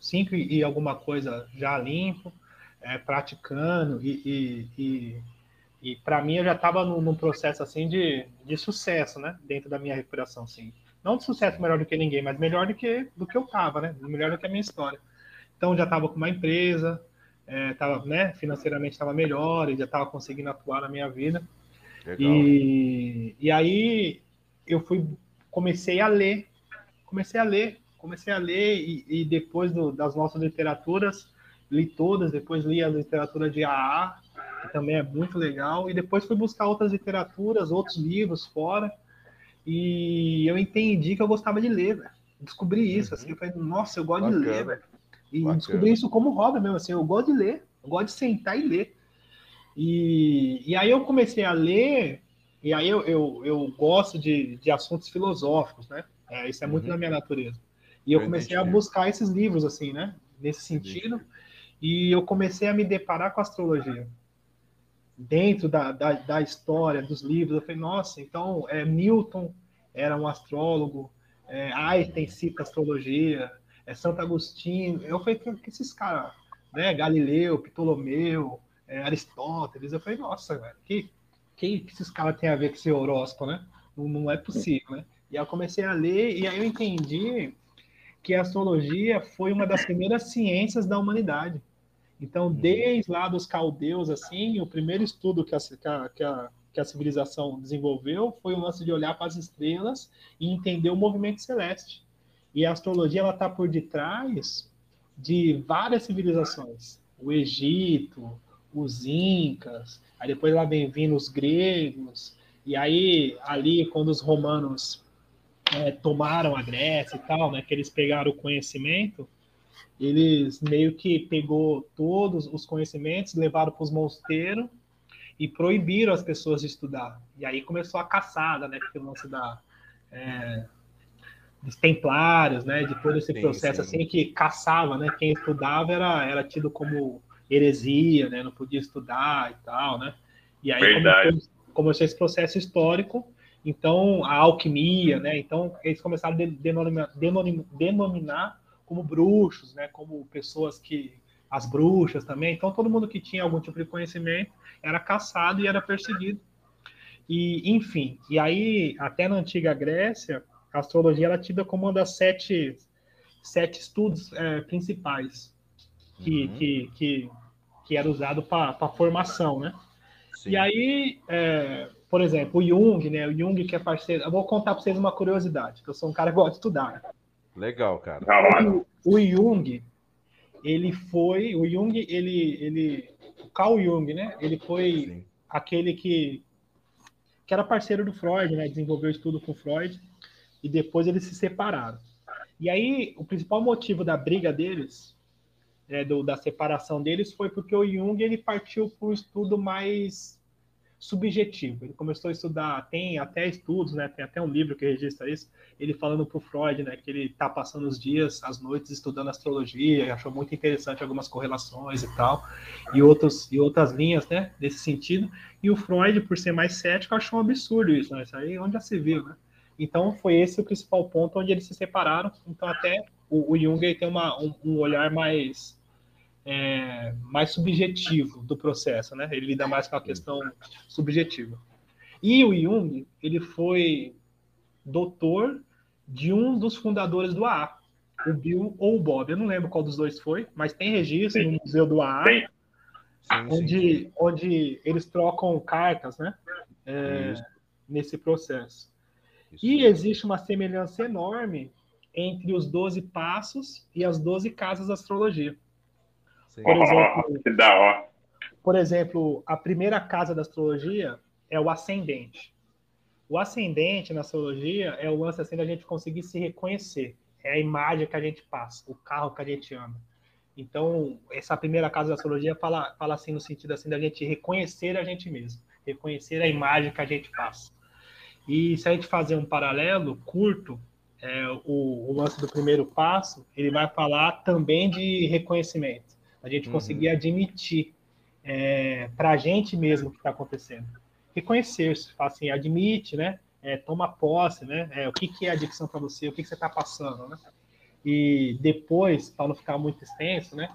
cinco e alguma coisa já limpo, é, praticando, e, e, e, e para mim eu já estava num, num, processo assim de, de sucesso, né? Dentro da minha recuperação, assim. Não de sucesso melhor do que ninguém, mas melhor do que, do que eu estava, né? Melhor do que a minha história. Então já estava com uma empresa, é, tava, né, financeiramente estava melhor, e já estava conseguindo atuar na minha vida. Legal. E, e aí eu fui, comecei a ler, comecei a ler comecei a ler e, e depois do, das nossas literaturas, li todas, depois li a literatura de AA, que também é muito legal, e depois fui buscar outras literaturas, outros livros fora, e eu entendi que eu gostava de ler, velho. Descobri isso, uhum. assim, eu falei, nossa, eu gosto Bacana. de ler, velho. E Bacana. descobri isso como hobby mesmo, assim, eu gosto de ler, eu gosto de sentar e ler. E, e aí eu comecei a ler, e aí eu, eu, eu gosto de, de assuntos filosóficos, né? É, isso é muito uhum. na minha natureza. E eu comecei a buscar esses livros, assim, né? Nesse sentido. E eu comecei a me deparar com a astrologia. Dentro da, da, da história, dos livros, eu falei, nossa, então é, Newton era um astrólogo, é, Einstein cita astrologia, é Santo Agostinho. Eu falei, que, que esses caras, né? Galileu, Ptolomeu, é, Aristóteles. Eu falei, nossa, velho, que, que, que esses caras têm a ver com esse horóscopo, né? Não, não é possível, né? E aí eu comecei a ler, e aí eu entendi que a astrologia foi uma das primeiras ciências da humanidade. Então, uhum. desde lá dos caldeus, assim, o primeiro estudo que a, que a, que a civilização desenvolveu foi o lance de olhar para as estrelas e entender o movimento celeste. E a astrologia ela está por detrás de várias civilizações. O Egito, os incas, aí depois lá vem vindo os gregos, e aí ali quando os romanos é, tomaram a Grécia e tal, né, que eles pegaram o conhecimento, eles meio que pegou todos os conhecimentos, levaram para os mosteiros e proibiram as pessoas de estudar. E aí começou a caçada, né, que lance da é, dos templários, né, de todo esse sim, processo sim. assim que caçava, né, quem estudava era era tido como heresia, né, não podia estudar e tal, né. E aí começou, começou esse processo histórico então, a alquimia, né? Então, eles começaram a denominar, denominar como bruxos, né? Como pessoas que as bruxas também. Então, todo mundo que tinha algum tipo de conhecimento era caçado e era perseguido. E, enfim, e aí, até na antiga Grécia, a astrologia era tida como uma das sete, sete estudos é, principais que, uhum. que, que, que, era usado para formação, né? Sim. E aí, é, por exemplo, o Jung, né? O Jung que é parceiro. Eu vou contar para vocês uma curiosidade, que eu sou um cara que gosta de estudar. Legal, cara. O, o Jung, ele foi. O Jung, ele. ele o Carl Jung, né? Ele foi Sim. aquele que, que era parceiro do Freud, né? Desenvolveu estudo com Freud. E depois eles se separaram. E aí, o principal motivo da briga deles, é, do, da separação deles, foi porque o Jung ele partiu para um estudo mais subjetivo. Ele começou a estudar, tem até estudos, né? Tem até um livro que registra isso. Ele falando para o Freud, né? Que ele está passando os dias, as noites estudando astrologia, achou muito interessante algumas correlações e tal, e outros e outras linhas, né? Desse sentido. E o Freud, por ser mais cético, achou um absurdo isso, né? Isso aí onde já se viu, né? Então foi esse o principal ponto onde eles se separaram. Então até o, o Jung tem uma, um, um olhar mais é, mais subjetivo do processo, né? Ele lida mais com a questão subjetiva. E o Jung, ele foi doutor de um dos fundadores do AA, o Bill ou o Bob. Eu não lembro qual dos dois foi, mas tem registro sim. no Museu do AA, sim. onde, sim, onde eles trocam cartas, né? É, nesse processo. Isso. E existe uma semelhança enorme entre os 12 passos e as 12 casas da astrologia. Por exemplo, que da hora. Por exemplo, a primeira casa da astrologia é o ascendente. O ascendente na astrologia é o lance assim da gente conseguir se reconhecer. É a imagem que a gente passa, o carro que a gente anda. Então, essa primeira casa da astrologia fala, fala assim no sentido assim da gente reconhecer a gente mesmo, reconhecer a imagem que a gente passa. E se a gente fazer um paralelo curto, é, o, o lance do primeiro passo, ele vai falar também de reconhecimento a gente uhum. conseguir admitir é, para a gente mesmo o que está acontecendo. Reconhecer-se, assim, admite, né? É, toma posse, né? É, o que, que é adicção para você, o que, que você está passando, né? E depois, para não ficar muito extenso, né?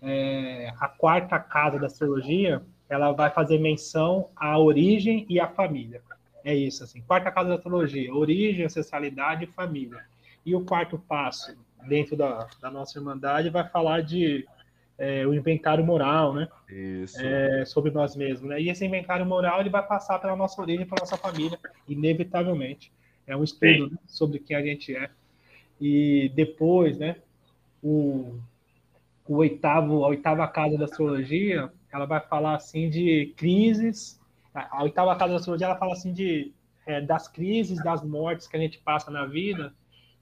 É, a quarta casa da astrologia, ela vai fazer menção à origem e à família. É isso, assim. Quarta casa da astrologia, origem, ancestralidade e família. E o quarto passo, dentro da, da nossa irmandade, vai falar de é, o inventário moral, né? Isso. É, sobre nós mesmos, né? E esse inventário moral ele vai passar pela nossa origem, pela nossa família, inevitavelmente. É um estudo né, sobre quem a gente é. E depois, né? O, o oitavo, a oitava casa da astrologia, ela vai falar assim de crises. A, a oitava casa da astrologia ela fala assim de é, das crises, das mortes que a gente passa na vida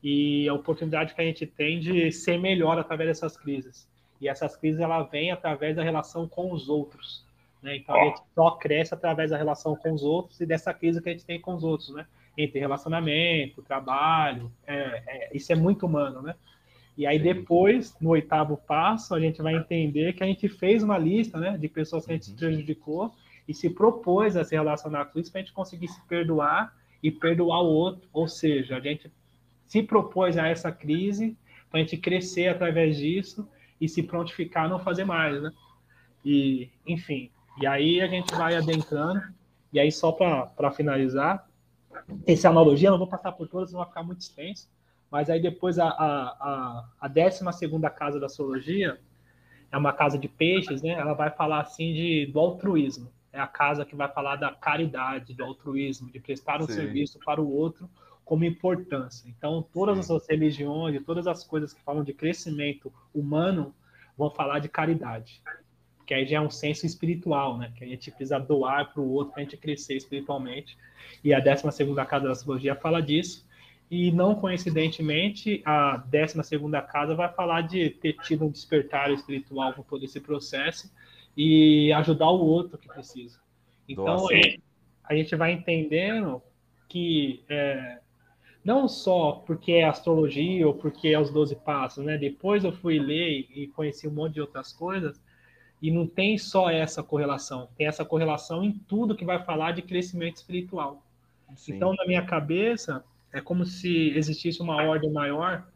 e a oportunidade que a gente tem de ser melhor através dessas crises. E essas crises ela vêm através da relação com os outros. Né? Então a gente só cresce através da relação com os outros e dessa crise que a gente tem com os outros, né? Entre relacionamento, trabalho, é, é, isso é muito humano, né? E aí depois, no oitavo passo, a gente vai entender que a gente fez uma lista, né, de pessoas que a gente uhum. prejudicou e se propôs a se relacionar com isso para a gente conseguir se perdoar e perdoar o outro. Ou seja, a gente se propôs a essa crise para a gente crescer através disso e se prontificar a não fazer mais, né? E, enfim, e aí a gente vai adentrando, e aí só para finalizar, essa analogia, não vou passar por todas, não vai ficar muito extenso, mas aí depois a, a, a, décima segunda casa da astrologia, é uma casa de peixes, né? Ela vai falar assim de, do altruísmo. É a casa que vai falar da caridade, do altruísmo, de prestar um Sim. serviço para o outro como importância. Então, todas Sim. as religiões, todas as coisas que falam de crescimento humano vão falar de caridade. que aí já é um senso espiritual, né? Que a gente precisa doar para o outro para a gente crescer espiritualmente. E a 12 casa da astrologia fala disso. E não coincidentemente, a 12 casa vai falar de ter tido um despertar espiritual por todo esse processo e ajudar o outro que precisa. Então, a gente vai entendendo que é, não só porque é astrologia ou porque é os 12 passos, né? Depois eu fui ler e conheci um monte de outras coisas, e não tem só essa correlação, tem essa correlação em tudo que vai falar de crescimento espiritual. Sim. Então, na minha cabeça, é como se existisse uma ordem maior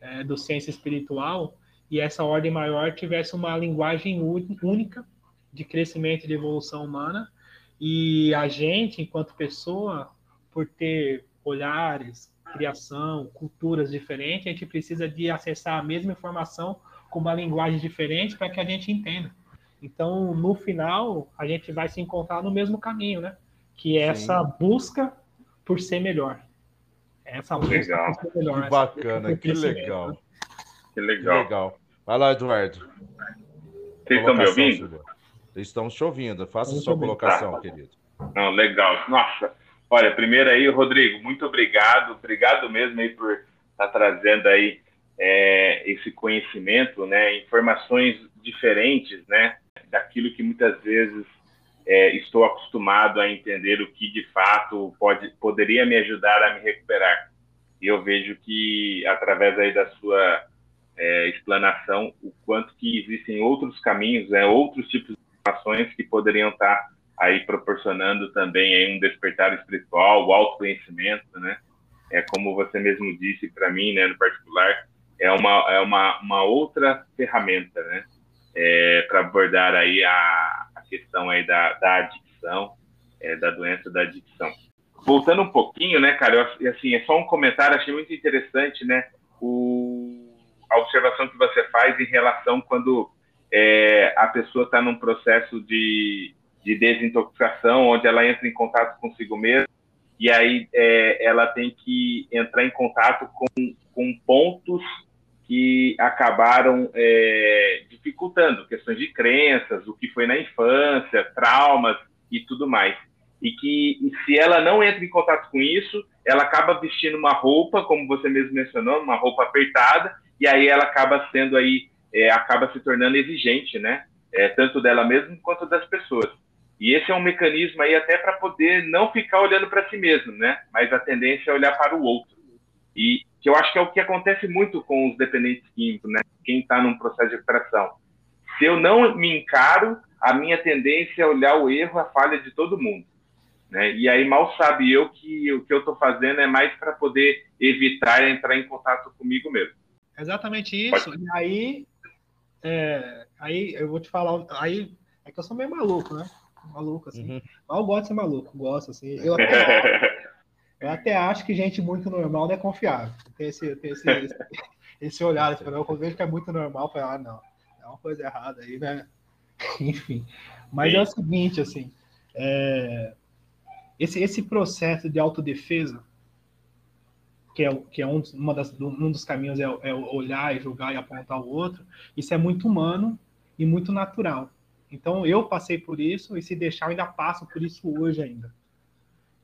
é, do ciência espiritual e essa ordem maior tivesse uma linguagem única de crescimento e de evolução humana e a gente, enquanto pessoa, por ter olhares, criação, culturas diferentes, a gente precisa de acessar a mesma informação com uma linguagem diferente para que a gente entenda. Então, no final, a gente vai se encontrar no mesmo caminho, né? Que é Sim. essa busca por ser melhor. Essa busca legal. por ser melhor. Que bacana, que legal. Né? Que legal. Que legal. Vai lá, Eduardo. Vocês estão me ouvindo? Estamos te ouvindo. Faça a sua colocação, tá. querido. Não, legal. Nossa, olha, primeiro aí, Rodrigo, muito obrigado. Obrigado mesmo aí por estar tá trazendo aí é, esse conhecimento, né? Informações diferentes, né? daquilo que muitas vezes é, estou acostumado a entender o que de fato pode, poderia me ajudar a me recuperar. E eu vejo que, através aí da sua é, explanação, o quanto que existem outros caminhos, né, outros tipos de informações que poderiam estar aí proporcionando também aí um despertar espiritual, o autoconhecimento, né? É como você mesmo disse para mim, né, no particular, é uma, é uma, uma outra ferramenta, né? é, para abordar aí a, a, questão aí da, da adicção, é, da doença da adicção. Voltando um pouquinho, né, cara, eu, assim, é só um comentário, achei muito interessante, né, o, observação que você faz em relação quando é, a pessoa está num processo de, de desintoxicação, onde ela entra em contato consigo mesma, e aí é, ela tem que entrar em contato com, com pontos que acabaram é, dificultando questões de crenças, o que foi na infância, traumas e tudo mais. E que e se ela não entra em contato com isso, ela acaba vestindo uma roupa, como você mesmo mencionou, uma roupa apertada, e aí ela acaba sendo aí, é, acaba se tornando exigente, né? É, tanto dela mesma quanto das pessoas. E esse é um mecanismo aí até para poder não ficar olhando para si mesmo, né? Mas a tendência é olhar para o outro. E, que eu acho que é o que acontece muito com os dependentes químicos, né? Quem está num processo de recuperação. Se eu não me encaro, a minha tendência é olhar o erro, a falha de todo mundo. Né? E aí mal sabe eu que o que eu estou fazendo é mais para poder evitar entrar em contato comigo mesmo. Exatamente isso. Pode. E aí, é, aí eu vou te falar, aí é que eu sou meio maluco, né? Maluco assim. Uhum. Mas eu gosto de ser maluco, gosto assim. Eu até, Eu até acho que gente muito normal não é confiável. Tem esse, tem esse, esse, esse olhar, assim, eu vejo que é muito normal, para ah, não, é uma coisa errada aí, né? Enfim. Mas Sim. é o seguinte, assim, é, esse, esse processo de autodefesa, que é, que é um, uma das, um dos caminhos é, é olhar e julgar e apontar o outro, isso é muito humano e muito natural. Então eu passei por isso e se deixar eu ainda passo por isso hoje ainda.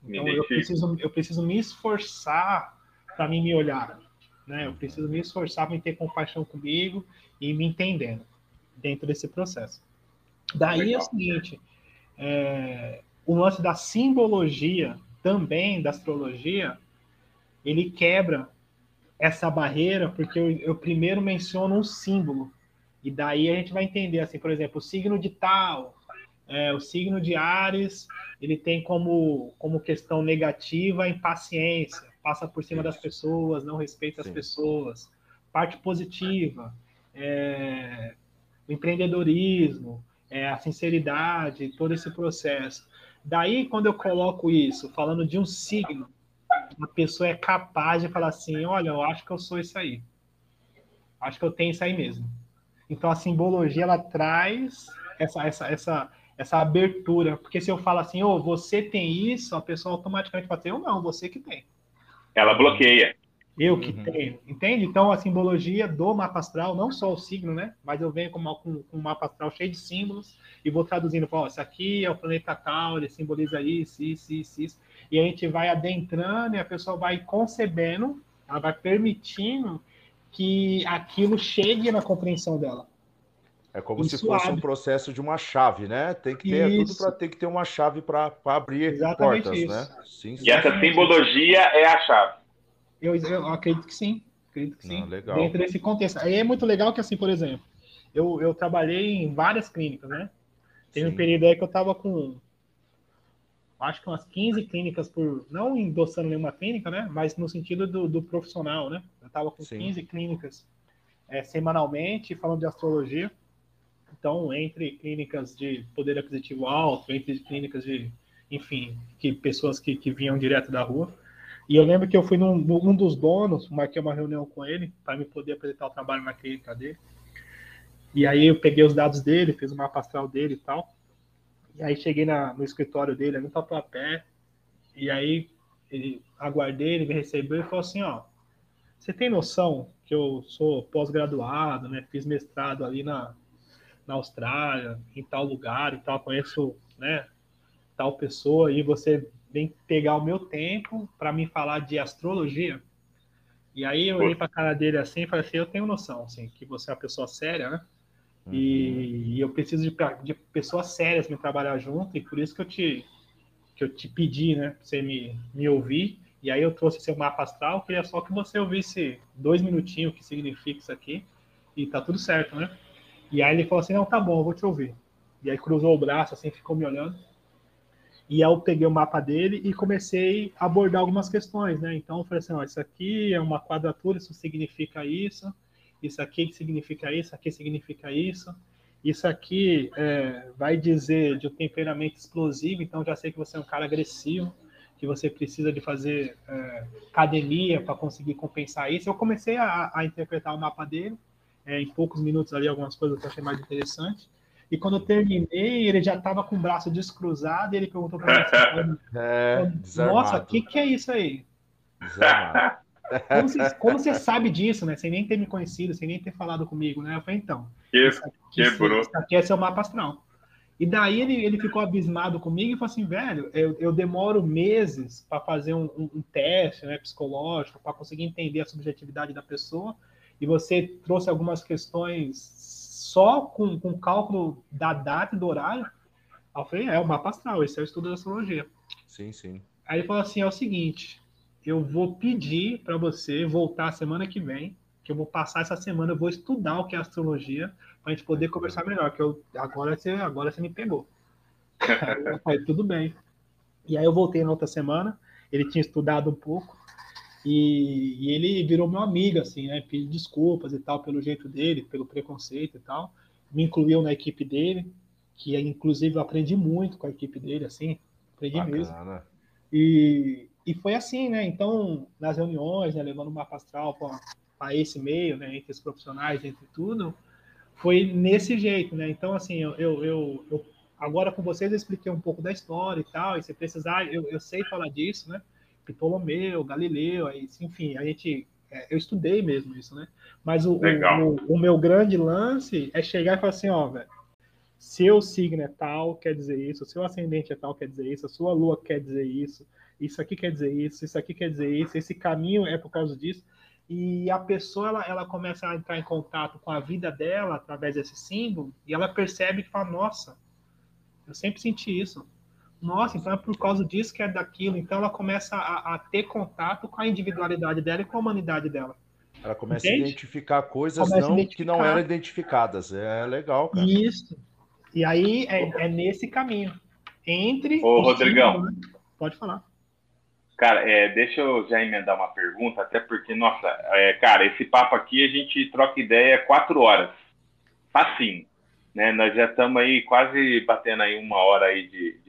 Então eu preciso, eu preciso me esforçar para mim me olhar, né? Eu preciso me esforçar para ter compaixão comigo e me entendendo dentro desse processo. Daí Legal. é o seguinte, é, o lance da simbologia também da astrologia, ele quebra essa barreira porque eu, eu primeiro menciono um símbolo e daí a gente vai entender assim, por exemplo, o signo de tal, é, o signo de Ares ele tem como, como questão negativa a impaciência, passa por cima Isso. das pessoas, não respeita Sim. as pessoas. Parte positiva, é, o empreendedorismo, é, a sinceridade, todo esse processo. Daí, quando eu coloco isso, falando de um signo, a pessoa é capaz de falar assim: olha, eu acho que eu sou isso aí. Acho que eu tenho isso aí mesmo. Então, a simbologia ela traz essa, essa, essa, essa abertura. Porque se eu falo assim, ô, oh, você tem isso, a pessoa automaticamente fala assim, eu não, você que tem. Ela bloqueia. Eu que uhum. tenho, entende? Então, a simbologia do mapa astral, não só o signo, né? Mas eu venho com, uma, com, com um mapa astral cheio de símbolos e vou traduzindo, ó, esse aqui é o planeta tal, ele simboliza isso, isso, isso, isso. E a gente vai adentrando e a pessoa vai concebendo, ela vai permitindo que aquilo chegue na compreensão dela. É como Isso se fosse abre. um processo de uma chave, né? Tem que ter isso. tudo para ter que ter uma chave para abrir Exatamente portas, isso. né? Sim, sim. E essa simbologia é a chave. Eu, eu acredito que sim. Acredito que sim. Ah, legal. Dentro desse contexto. Aí é muito legal que, assim, por exemplo, eu, eu trabalhei em várias clínicas, né? Teve um período aí que eu estava com acho que umas 15 clínicas por. Não endossando nenhuma clínica, né? Mas no sentido do, do profissional, né? Eu estava com Sim. 15 clínicas é, semanalmente falando de astrologia. Então, entre clínicas de poder aquisitivo alto, entre clínicas de, enfim, que pessoas que, que vinham direto da rua. E eu lembro que eu fui num, um dos donos, marquei uma reunião com ele para me poder apresentar o trabalho na clínica dele. E aí eu peguei os dados dele, fiz o mapa astral dele e tal. E aí cheguei na, no escritório dele, no Tatuapé, e aí ele, aguardei, ele me recebeu e falou assim, ó, você tem noção que eu sou pós-graduado, né, fiz mestrado ali na, na Austrália, em tal lugar e tal, conheço, né, tal pessoa, e você vem pegar o meu tempo para me falar de astrologia? E aí eu olhei para a cara dele assim e falei assim, eu tenho noção, assim, que você é uma pessoa séria, né? Uhum. E, e, eu preciso de, de, pessoas sérias me trabalhar junto, e por isso que eu te, que eu te pedi, né, pra você me, me ouvir. E aí eu trouxe seu mapa astral, queria só que você ouvisse dois minutinhos o que significa isso aqui, e tá tudo certo, né? E aí ele falou assim, não, tá bom, eu vou te ouvir. E aí cruzou o braço, assim, ficou me olhando. E aí eu peguei o mapa dele e comecei a abordar algumas questões, né? Então eu falei assim, ó, isso aqui é uma quadratura, isso significa isso isso aqui significa isso, aqui significa isso. Isso aqui é, vai dizer de um temperamento explosivo, então já sei que você é um cara agressivo, que você precisa de fazer é, academia para conseguir compensar isso. Eu comecei a, a interpretar o mapa dele, é, em poucos minutos ali, algumas coisas que eu achei mais interessante. E quando eu terminei, ele já estava com o braço descruzado e ele perguntou para mim: é, Nossa, o que, que é isso aí? Como você, como você, sabe disso, né? Sem nem ter me conhecido, sem nem ter falado comigo, né? Eu falei, então. Que, isso, aqui, quebrou. Isso aqui é seu mapa astral. E daí ele, ele ficou abismado comigo e falou assim, velho, eu, eu demoro meses para fazer um, um, um, teste né, psicológico, para conseguir entender a subjetividade da pessoa, e você trouxe algumas questões só com, com cálculo da data e do horário. Aí eu falei, é, o mapa astral, esse é o estudo da astrologia. Sim, sim. Aí ele falou assim, é o seguinte, eu vou pedir para você voltar semana que vem, que eu vou passar essa semana, eu vou estudar o que é astrologia, para a gente poder conversar melhor, que eu, agora, você, agora você me pegou. Aí, tudo bem. E aí eu voltei na outra semana, ele tinha estudado um pouco, e, e, ele virou meu amigo, assim, né? Pediu desculpas e tal, pelo jeito dele, pelo preconceito e tal. Me incluiu na equipe dele, que inclusive eu aprendi muito com a equipe dele, assim, aprendi Bacana. mesmo. E, e foi assim, né? Então, nas reuniões, né, levando o mapa astral para esse meio, né, entre os profissionais, entre tudo, foi nesse jeito, né? Então, assim, eu, eu, eu, eu agora com vocês eu expliquei um pouco da história e tal, e se precisar, eu, eu sei falar disso, né? Ptolomeu, Galileu, aí, enfim, a gente, é, eu estudei mesmo isso, né? Mas o, o, o, meu grande lance é chegar e falar assim, ó, velho, seu signo é tal, quer dizer isso, seu ascendente é tal, quer dizer isso, a sua lua quer dizer isso, isso aqui quer dizer isso, isso aqui quer dizer isso, esse caminho é por causa disso. E a pessoa ela, ela começa a entrar em contato com a vida dela através desse símbolo e ela percebe que fala: Nossa, eu sempre senti isso. Nossa, então é por causa disso que é daquilo. Então ela começa a, a ter contato com a individualidade dela e com a humanidade dela. Ela começa Entende? a identificar coisas não, identificar. que não eram identificadas. É legal, cara. Isso. E aí é, é nesse caminho. Entre. Ô, Rodrigão. né? Pode falar. Cara, é, deixa eu já emendar uma pergunta, até porque, nossa, é, cara, esse papo aqui a gente troca ideia quatro horas. Facinho. Né? Nós já estamos aí quase batendo aí uma hora aí de.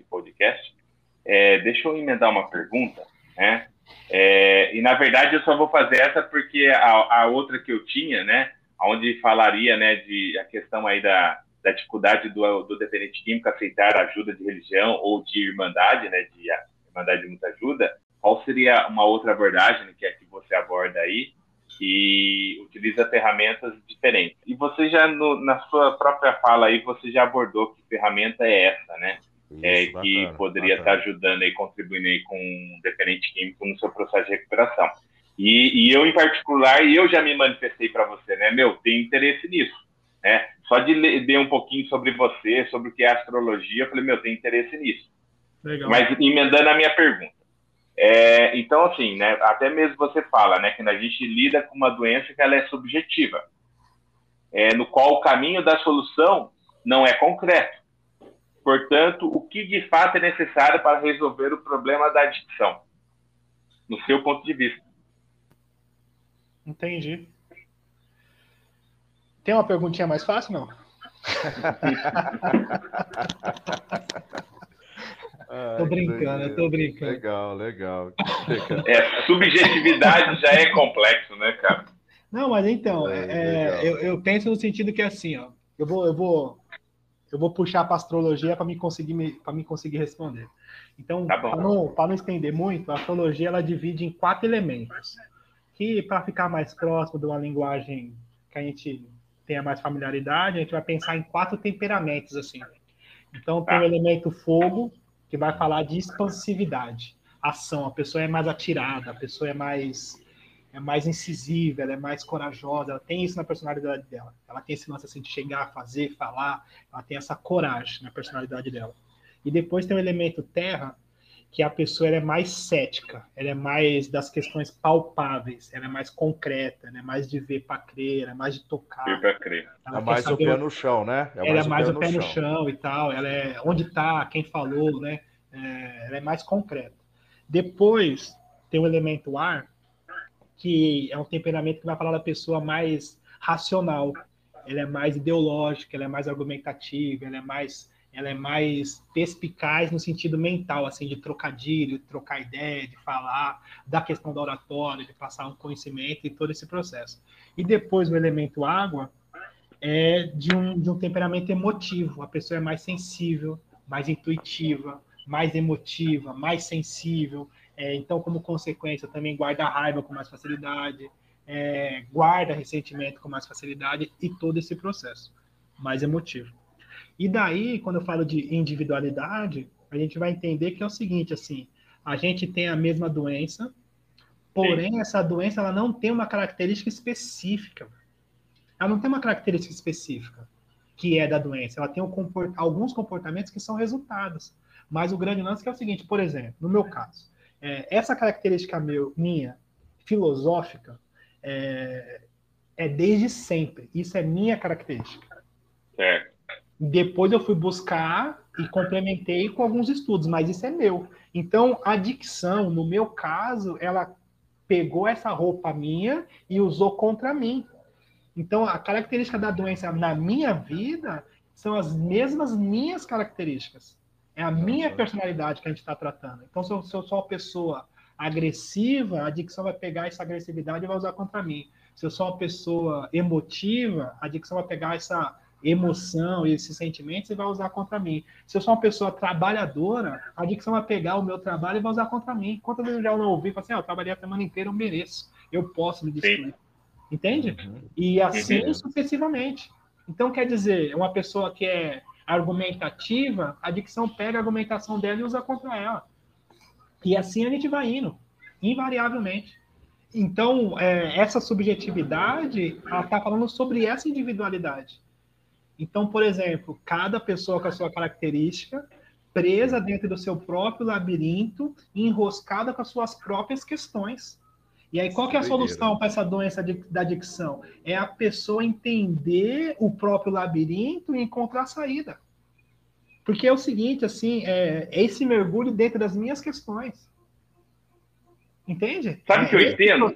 É, deixa eu emendar uma pergunta, né? É, e na verdade eu só vou fazer essa porque a, a, outra que eu tinha, né? Onde falaria, né, de a questão aí da, da dificuldade do, do dependente químico aceitar ajuda de religião ou de irmandade, né? De irmandade de muita ajuda qual seria uma outra abordagem que é que você aborda aí e utiliza ferramentas diferentes. E você já, no, na sua própria fala aí, você já abordou que ferramenta é essa, né? Isso, é, bacana, que poderia bacana. estar ajudando e contribuindo aí com um dependente químico no seu processo de recuperação. E, e eu, em particular, eu já me manifestei para você, né? Meu, tem interesse nisso, né? Só de ler um pouquinho sobre você, sobre o que é astrologia, eu falei, meu, tem interesse nisso. Legal. Mas emendando a minha pergunta. É, então, assim, né, até mesmo você fala né, que a gente lida com uma doença que ela é subjetiva, é, no qual o caminho da solução não é concreto. Portanto, o que de fato é necessário para resolver o problema da adicção, no seu ponto de vista? Entendi. Tem uma perguntinha mais fácil, não? Ai, tô brincando, eu tô brincando. Legal, legal. É, subjetividade já é complexo, né, cara? Não, mas então, é, é, eu, eu, penso no sentido que é assim, ó. Eu vou, eu vou, eu vou puxar para astrologia para me conseguir para me conseguir responder. Então, tá para não, não estender muito, a astrologia ela divide em quatro elementos, que para ficar mais próximo de uma linguagem que a gente tenha mais familiaridade, a gente vai pensar em quatro temperamentos assim. Então, tem o tá. elemento fogo, que vai falar de expansividade, ação. A pessoa é mais atirada, a pessoa é mais é mais incisiva, ela é mais corajosa, ela tem isso na personalidade dela. Ela tem esse lance assim de chegar, fazer, falar, ela tem essa coragem na personalidade dela. E depois tem o elemento terra, que a pessoa é mais cética, ela é mais das questões palpáveis, ela é mais concreta, ela é mais de ver para crer, ela é mais de tocar. Ver para crer. Ela é mais o pé no chão, né? É ela é mais o pé, no, chão. chão. e tal, ela é onde está, quem falou, né? É, ela é mais concreta. Depois tem o elemento ar, que é um temperamento que vai falar da pessoa mais racional, ela é mais ideológica, ela é mais argumentativa, ela é mais ela é mais perspicaz no sentido mental, assim, de trocadilho, de trocar ideia, de falar, da questão da oratória, de passar um conhecimento e todo esse processo. E depois o elemento água é de um, de um temperamento emotivo, a pessoa é mais sensível, mais intuitiva, mais emotiva, mais sensível, é, então, como consequência, também guarda raiva com mais facilidade, é, guarda ressentimento com mais facilidade e todo esse processo mais emotivo. E daí, quando eu falo de individualidade, a gente vai entender que é o seguinte, assim, a gente tem a mesma doença, porém Sim. essa doença ela não tem uma característica específica. Ela não tem uma característica específica que é da doença. Ela tem um comport... alguns comportamentos que são resultados. Mas o grande lance é, é o seguinte, por exemplo, no meu caso, é, essa característica meu, minha, filosófica, é, é desde sempre. Isso é minha característica. É. Depois eu fui buscar e complementei com alguns estudos, mas isso é meu. Então, a dicção, no meu caso, ela pegou essa roupa minha e usou contra mim. Então, a característica da doença na minha vida são as mesmas minhas características. É a minha personalidade que a gente está tratando. Então, se eu, se eu sou uma pessoa agressiva, a dicção vai pegar essa agressividade e vai usar contra mim. Se eu sou uma pessoa emotiva, a dicção vai pegar essa emoção e esses sentimentos e vai usar contra mim. Se eu sou uma pessoa trabalhadora, a dicção vai pegar o meu trabalho e vai usar contra mim. Quantas vezes eu já não ouvi, assim, ah, eu trabalhei a semana inteira, eu mereço, eu posso me destruir. Sim. Entende? Uhum. E assim sucessivamente. Então, quer dizer, uma pessoa que é argumentativa, a dicção pega a argumentação dela e usa contra ela. E assim a gente vai indo, invariavelmente. Então, é, essa subjetividade, ela está falando sobre essa individualidade. Então, por exemplo, cada pessoa com a sua característica, presa dentro do seu próprio labirinto, enroscada com as suas próprias questões. E aí, qual que é a solução para essa doença da adicção? É a pessoa entender o próprio labirinto e encontrar a saída. Porque é o seguinte, assim, é, é esse mergulho dentro das minhas questões. Entende? Sabe o é, que eu entendo?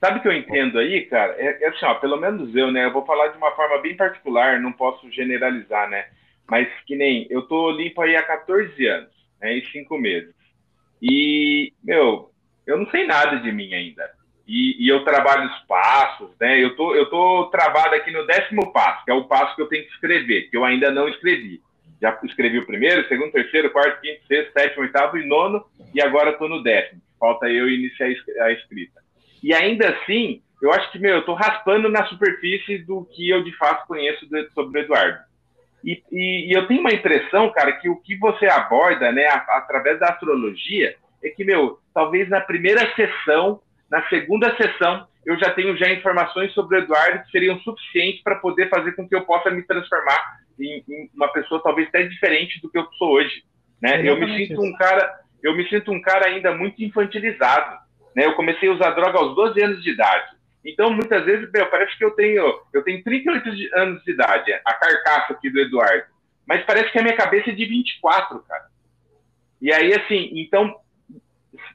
Sabe o que eu entendo aí, cara? É, é assim, ó, pelo menos eu, né? Eu vou falar de uma forma bem particular, não posso generalizar, né? Mas que nem eu tô limpo aí há 14 anos, né? E 5 meses. E, meu, eu não sei nada de mim ainda. E, e, eu trabalho os passos, né? Eu tô, eu tô travado aqui no décimo passo, que é o passo que eu tenho que escrever, que eu ainda não escrevi. Já escrevi o primeiro, segundo, terceiro, quarto, quinto, sexto, sétimo, oitavo e nono, e agora estou no décimo. Falta eu iniciar a escrita. E ainda assim, eu acho que, meu, eu estou raspando na superfície do que eu de fato conheço sobre o Eduardo. E, e, e, eu tenho uma impressão, cara, que o que você aborda, né, através da astrologia, é que, meu, talvez na primeira sessão, na segunda sessão, eu já tenho já informações sobre o Eduardo que seriam suficientes para poder fazer com que eu possa me transformar em, em, uma pessoa talvez até diferente do que eu sou hoje, né? eu me sinto um cara, eu me sinto um cara ainda muito infantilizado, né? Eu comecei a usar droga aos 12 anos de idade. Então, muitas vezes, meu, parece que eu tenho, eu tenho 38 anos de idade, a carcaça aqui do Eduardo. Mas parece que a minha cabeça é de 24, cara. E aí, assim, então,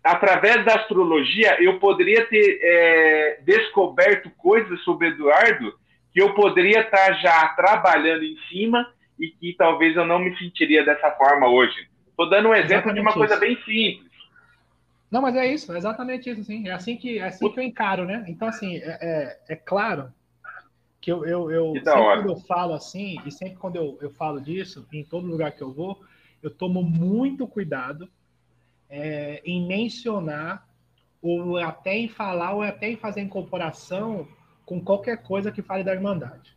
através da astrologia, eu poderia ter é, descoberto coisas sobre Eduardo que eu poderia estar já trabalhando em cima e que talvez eu não me sentiria dessa forma hoje. Estou dando um exemplo exatamente de uma isso. coisa bem simples. Não, mas é isso, é exatamente isso, sim. É assim que, é assim que eu encaro, né? Então, assim, é, é, é claro que eu, eu, eu sempre quando eu falo assim, e sempre quando eu, eu falo disso, em todo lugar que eu vou, eu tomo muito cuidado é, em mencionar, ou até em falar, ou até em fazer incorporação com qualquer coisa que fale da Irmandade.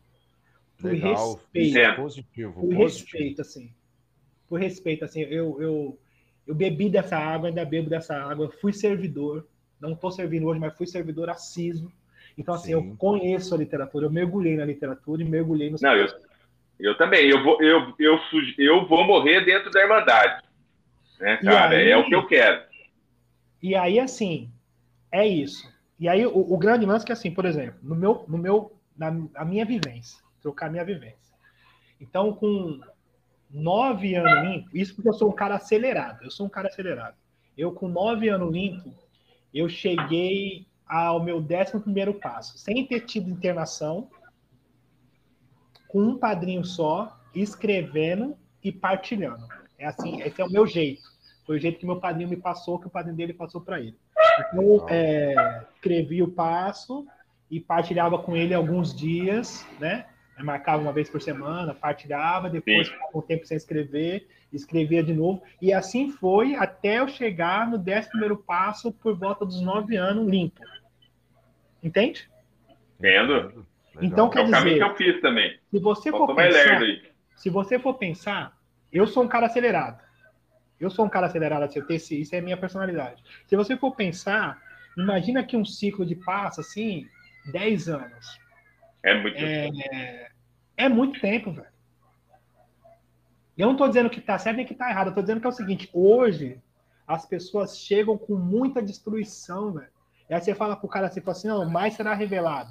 Por Legal. respeito. É positivo. Por positivo. respeito, assim. Por respeito, assim, eu, eu, eu bebi dessa água, ainda bebo dessa água, fui servidor, não estou servindo hoje, mas fui servidor assíduo. Então, assim, Sim. eu conheço a literatura, eu mergulhei na literatura e mergulhei no. Não, eu, eu também. Eu vou, eu, eu, eu vou morrer dentro da Irmandade. Né, cara? Aí, é o que eu quero. E aí, assim, é isso. E aí, o, o grande lance é que, assim, por exemplo, no meu, no meu, na, na minha vivência, trocar minha vivência. Então, com nove anos limpo, isso porque eu sou um cara acelerado, eu sou um cara acelerado. Eu, com nove anos limpo, eu cheguei ao meu décimo primeiro passo, sem ter tido internação, com um padrinho só, escrevendo e partilhando. É assim, esse é o meu jeito. Foi o jeito que meu padrinho me passou, que o padrinho dele passou para ele. Então, é, escrevi o passo e partilhava com ele alguns dias, né? marcava uma vez por semana, partilhava, depois ficava um tempo sem escrever, escrevia de novo, e assim foi até eu chegar no décimo primeiro passo por volta dos nove anos limpo. Entende? Entendo. Então, quer é dizer, que eu fiz também. Se você for pensar, se você for pensar, eu sou um cara acelerado. Eu sou um cara acelerado, assim, eu tenho esse, isso é a minha personalidade. Se você for pensar, imagina que um ciclo de passo assim, 10 anos. É muito é, tempo. É muito tempo, velho. Eu não estou dizendo que está certo nem que está errado. Eu estou dizendo que é o seguinte: hoje as pessoas chegam com muita destruição, velho. E aí você fala pro cara assim, fala assim, não, mais será revelado.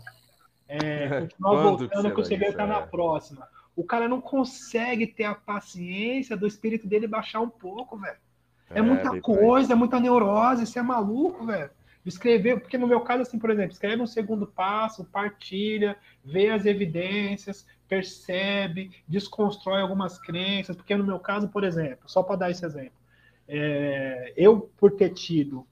É, continuar voltando que, que o segredo está na é? próxima. O cara não consegue ter a paciência do espírito dele baixar um pouco, velho. É, é muita coisa, é muita neurose, você é maluco, velho escrever, porque no meu caso, assim, por exemplo, escreve um segundo passo, partilha, vê as evidências, percebe, desconstrói algumas crenças, porque no meu caso, por exemplo, só para dar esse exemplo, é, eu, por ter tido,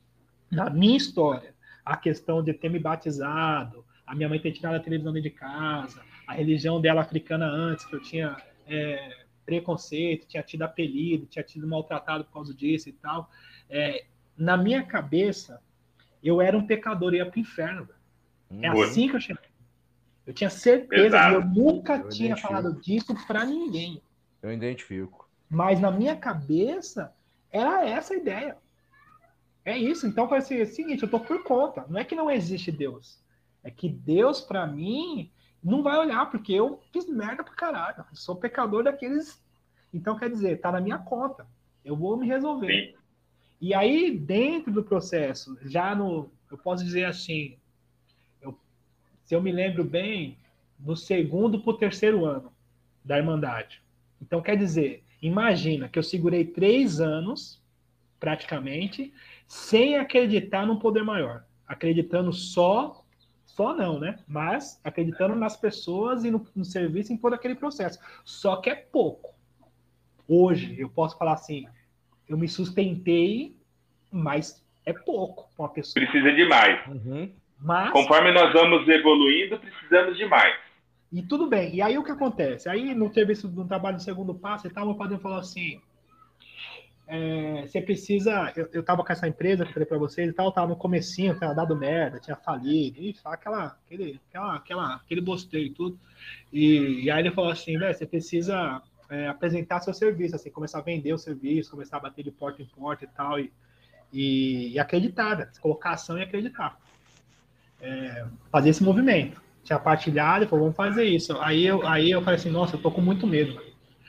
na minha história, a questão de ter me batizado, a minha mãe ter tirado a televisão dentro de casa, a religião dela africana antes, que eu tinha é, preconceito, tinha tido apelido, tinha tido maltratado por causa disso e tal, é, na minha cabeça, eu era um pecador e ia para o inferno. É hum. assim que eu cheguei. Eu tinha certeza e eu nunca eu tinha identifico. falado disso para ninguém. Eu identifico. Mas na minha cabeça era essa a ideia. É isso. Então foi assim, é o seguinte, eu tô por conta. Não é que não existe Deus. É que Deus para mim não vai olhar porque eu fiz merda pra caralho. Eu sou pecador daqueles. Então quer dizer, tá na minha conta. Eu vou me resolver. Sim. E aí, dentro do processo, já no, eu posso dizer assim, eu, se eu me lembro bem, no segundo para o terceiro ano da Irmandade. Então, quer dizer, imagina que eu segurei três anos, praticamente, sem acreditar num poder maior. Acreditando só, só não, né? Mas acreditando nas pessoas e no, no serviço em todo aquele processo. Só que é pouco. Hoje, eu posso falar assim, eu me sustentei, mas é pouco para uma pessoa. Precisa de mais. Uhum. Mas... Conforme nós vamos evoluindo, precisamos de mais. E tudo bem. E aí o que acontece? Aí no serviço, no trabalho do segundo passo, e tal, meu padrinho falou assim: é, você precisa. Eu, eu tava com essa empresa que falei para vocês e tal, tava no comecinho, tinha dado merda, tinha falido, e aquela, aquele, aquela, aquela, aquele bosteio e tudo. E, e aí ele falou assim, velho, você precisa é, apresentar seu serviço, assim, começar a vender o serviço, começar a bater de porta em porta e tal, e, e, e acreditar, né? colocar ação e acreditar. É, fazer esse movimento. Tinha partilhado, falou, vamos fazer isso. Aí eu, aí eu falei assim, nossa, eu tô com muito medo.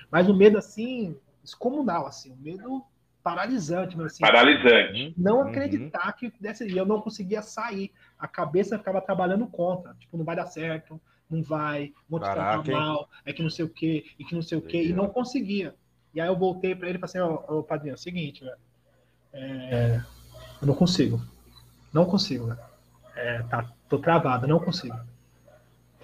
Mas o medo, assim, descomunal, assim, um medo paralisante, mas assim, paralisante. Não uhum. acreditar uhum. que desse, e eu não conseguia sair. A cabeça ficava trabalhando contra, tipo, não vai dar certo, não vai, vou te tratar mal, é que não sei o quê, e que não sei o quê, e não conseguia. E aí eu voltei para ele e falei assim, oh, oh, padrinho, é o seguinte, velho, é, eu não consigo. Não consigo, velho. É, tá, tô travado, não consigo.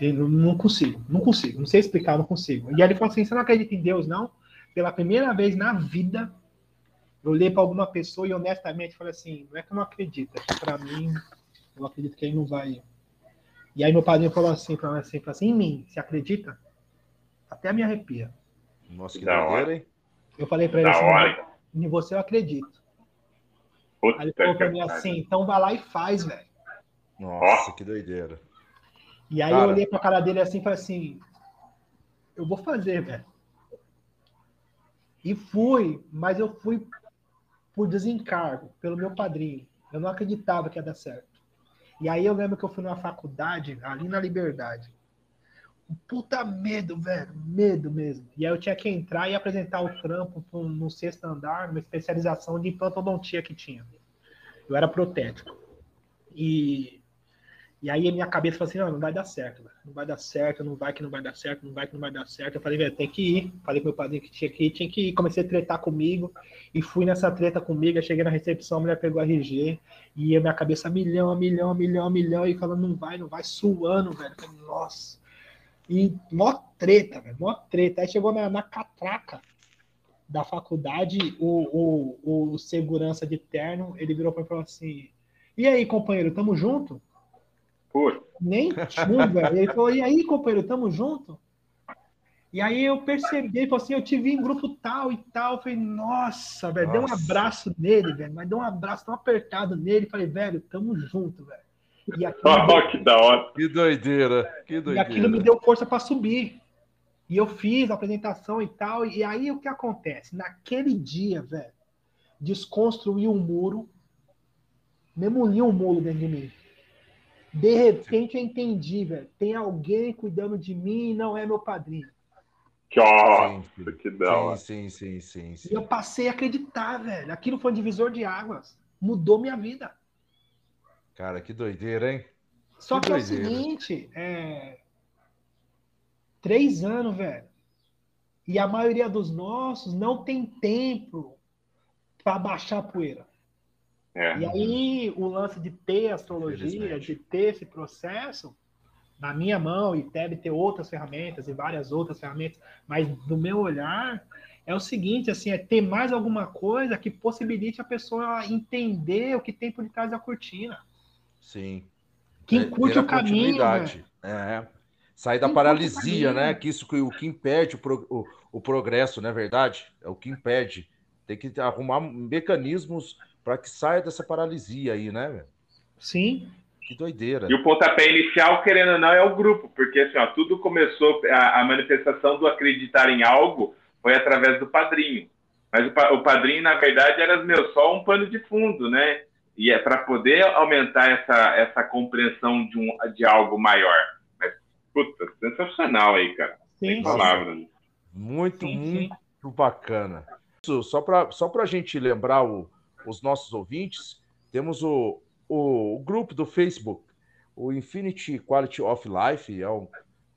Eu não consigo, não consigo, não sei explicar, não consigo. E aí ele falou assim: você não acredita em Deus, não? pela primeira vez na vida, eu olhei para alguma pessoa e honestamente falei assim: não é que eu não acredito, é que para mim, eu acredito que ele não vai. E aí meu padrinho falou assim para mim: assim, falou assim, em mim, você acredita? Até me arrepia. Nossa, que da hora, hein? Eu falei para ele assim: hora. em você eu acredito. Puta aí ele falou para mim assim: então vai lá e faz, velho. Nossa, que doideira. E aí cara... eu olhei pra cara dele assim e falei assim: eu vou fazer, velho. E fui, mas eu fui por desencargo, pelo meu padrinho. Eu não acreditava que ia dar certo. E aí eu lembro que eu fui numa faculdade, ali na Liberdade. Um puta medo, velho. Medo mesmo. E aí eu tinha que entrar e apresentar o trampo no sexto andar, uma especialização de implantodontia que tinha. Eu era protético. E e aí a minha cabeça falou assim, não, não vai dar certo, véio. não vai dar certo, não vai que não vai dar certo, não vai que não vai dar certo. Eu falei, velho, tem que ir. Falei pro meu padrinho que tinha que ir, tinha que ir. Comecei a tretar comigo e fui nessa treta comigo. Eu cheguei na recepção, a mulher pegou a RG e a minha cabeça milhão, milhão, milhão, milhão e falando, não vai, não vai, suando, velho. Falei, Nossa. E mó treta, velho, mó treta. Aí chegou na, na catraca da faculdade, o, o, o segurança de terno, ele virou para mim e falou assim, e aí, companheiro, tamo junto? Nem tinha, velho. Ele falou, e aí, companheiro, tamo junto? E aí eu percebi, ele falou assim, eu te vi em grupo tal e tal. Eu falei, nossa, velho, dei um abraço nele, velho, mas dei um abraço tão apertado nele. Falei, velho, tamo junto, velho. E oh, deu... que da hora. Que doideira, que doideira. E aquilo me deu força para subir. E eu fiz a apresentação e tal. E aí o que acontece? Naquele dia, velho, desconstruí um muro, demoli um muro dentro de mim. De repente eu entendi, velho. Tem alguém cuidando de mim e não é meu padrinho. Que ó, que da sim, sim, sim, sim, E eu passei a acreditar, velho. Aquilo foi um divisor de águas. Mudou minha vida. Cara, que doideira, hein? Só que, que é o seguinte, é... três anos, velho. E a maioria dos nossos não tem tempo para baixar a poeira. É. E aí o lance de ter astrologia, de ter esse processo na minha mão e deve ter outras ferramentas e várias outras ferramentas, mas do meu olhar é o seguinte, assim, é ter mais alguma coisa que possibilite a pessoa entender o que tem por detrás da cortina. Sim. Que encurte é, o caminho. Né? É. Sair da paralisia, né? Que isso o que impede o, pro, o, o progresso, não é verdade? É o que impede. Tem que arrumar mecanismos para que saia dessa paralisia aí, né? Sim. Que doideira. E o pontapé inicial, querendo ou não, é o grupo, porque assim, ó, tudo começou, a, a manifestação do acreditar em algo foi através do padrinho. Mas o, o padrinho, na verdade, era meu, só um pano de fundo, né? E é para poder aumentar essa, essa compreensão de, um, de algo maior. Mas, puta, sensacional aí, cara. Sem palavras. Muito, sim, muito sim. bacana. Só para só a gente lembrar o, os nossos ouvintes, temos o, o, grupo do Facebook, o Infinity Quality of Life, é o,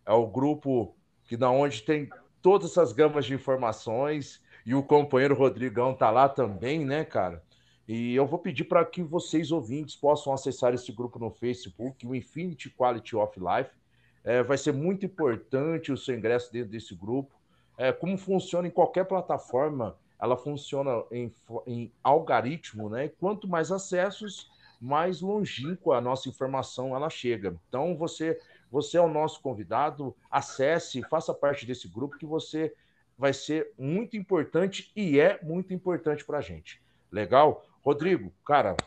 é o grupo que da onde tem todas essas gamas de informações e o companheiro Rodrigão tá lá também, né, cara? E eu vou pedir para que vocês ouvintes possam acessar esse grupo no Facebook, o Infinity Quality of Life. É, vai ser muito importante o seu ingresso dentro desse grupo. É, como funciona em qualquer plataforma ela funciona em, em algoritmo, né? E quanto mais acessos, mais longínqua a nossa informação ela chega. Então, você você é o nosso convidado. Acesse, faça parte desse grupo que você vai ser muito importante e é muito importante para a gente. Legal? Rodrigo, cara,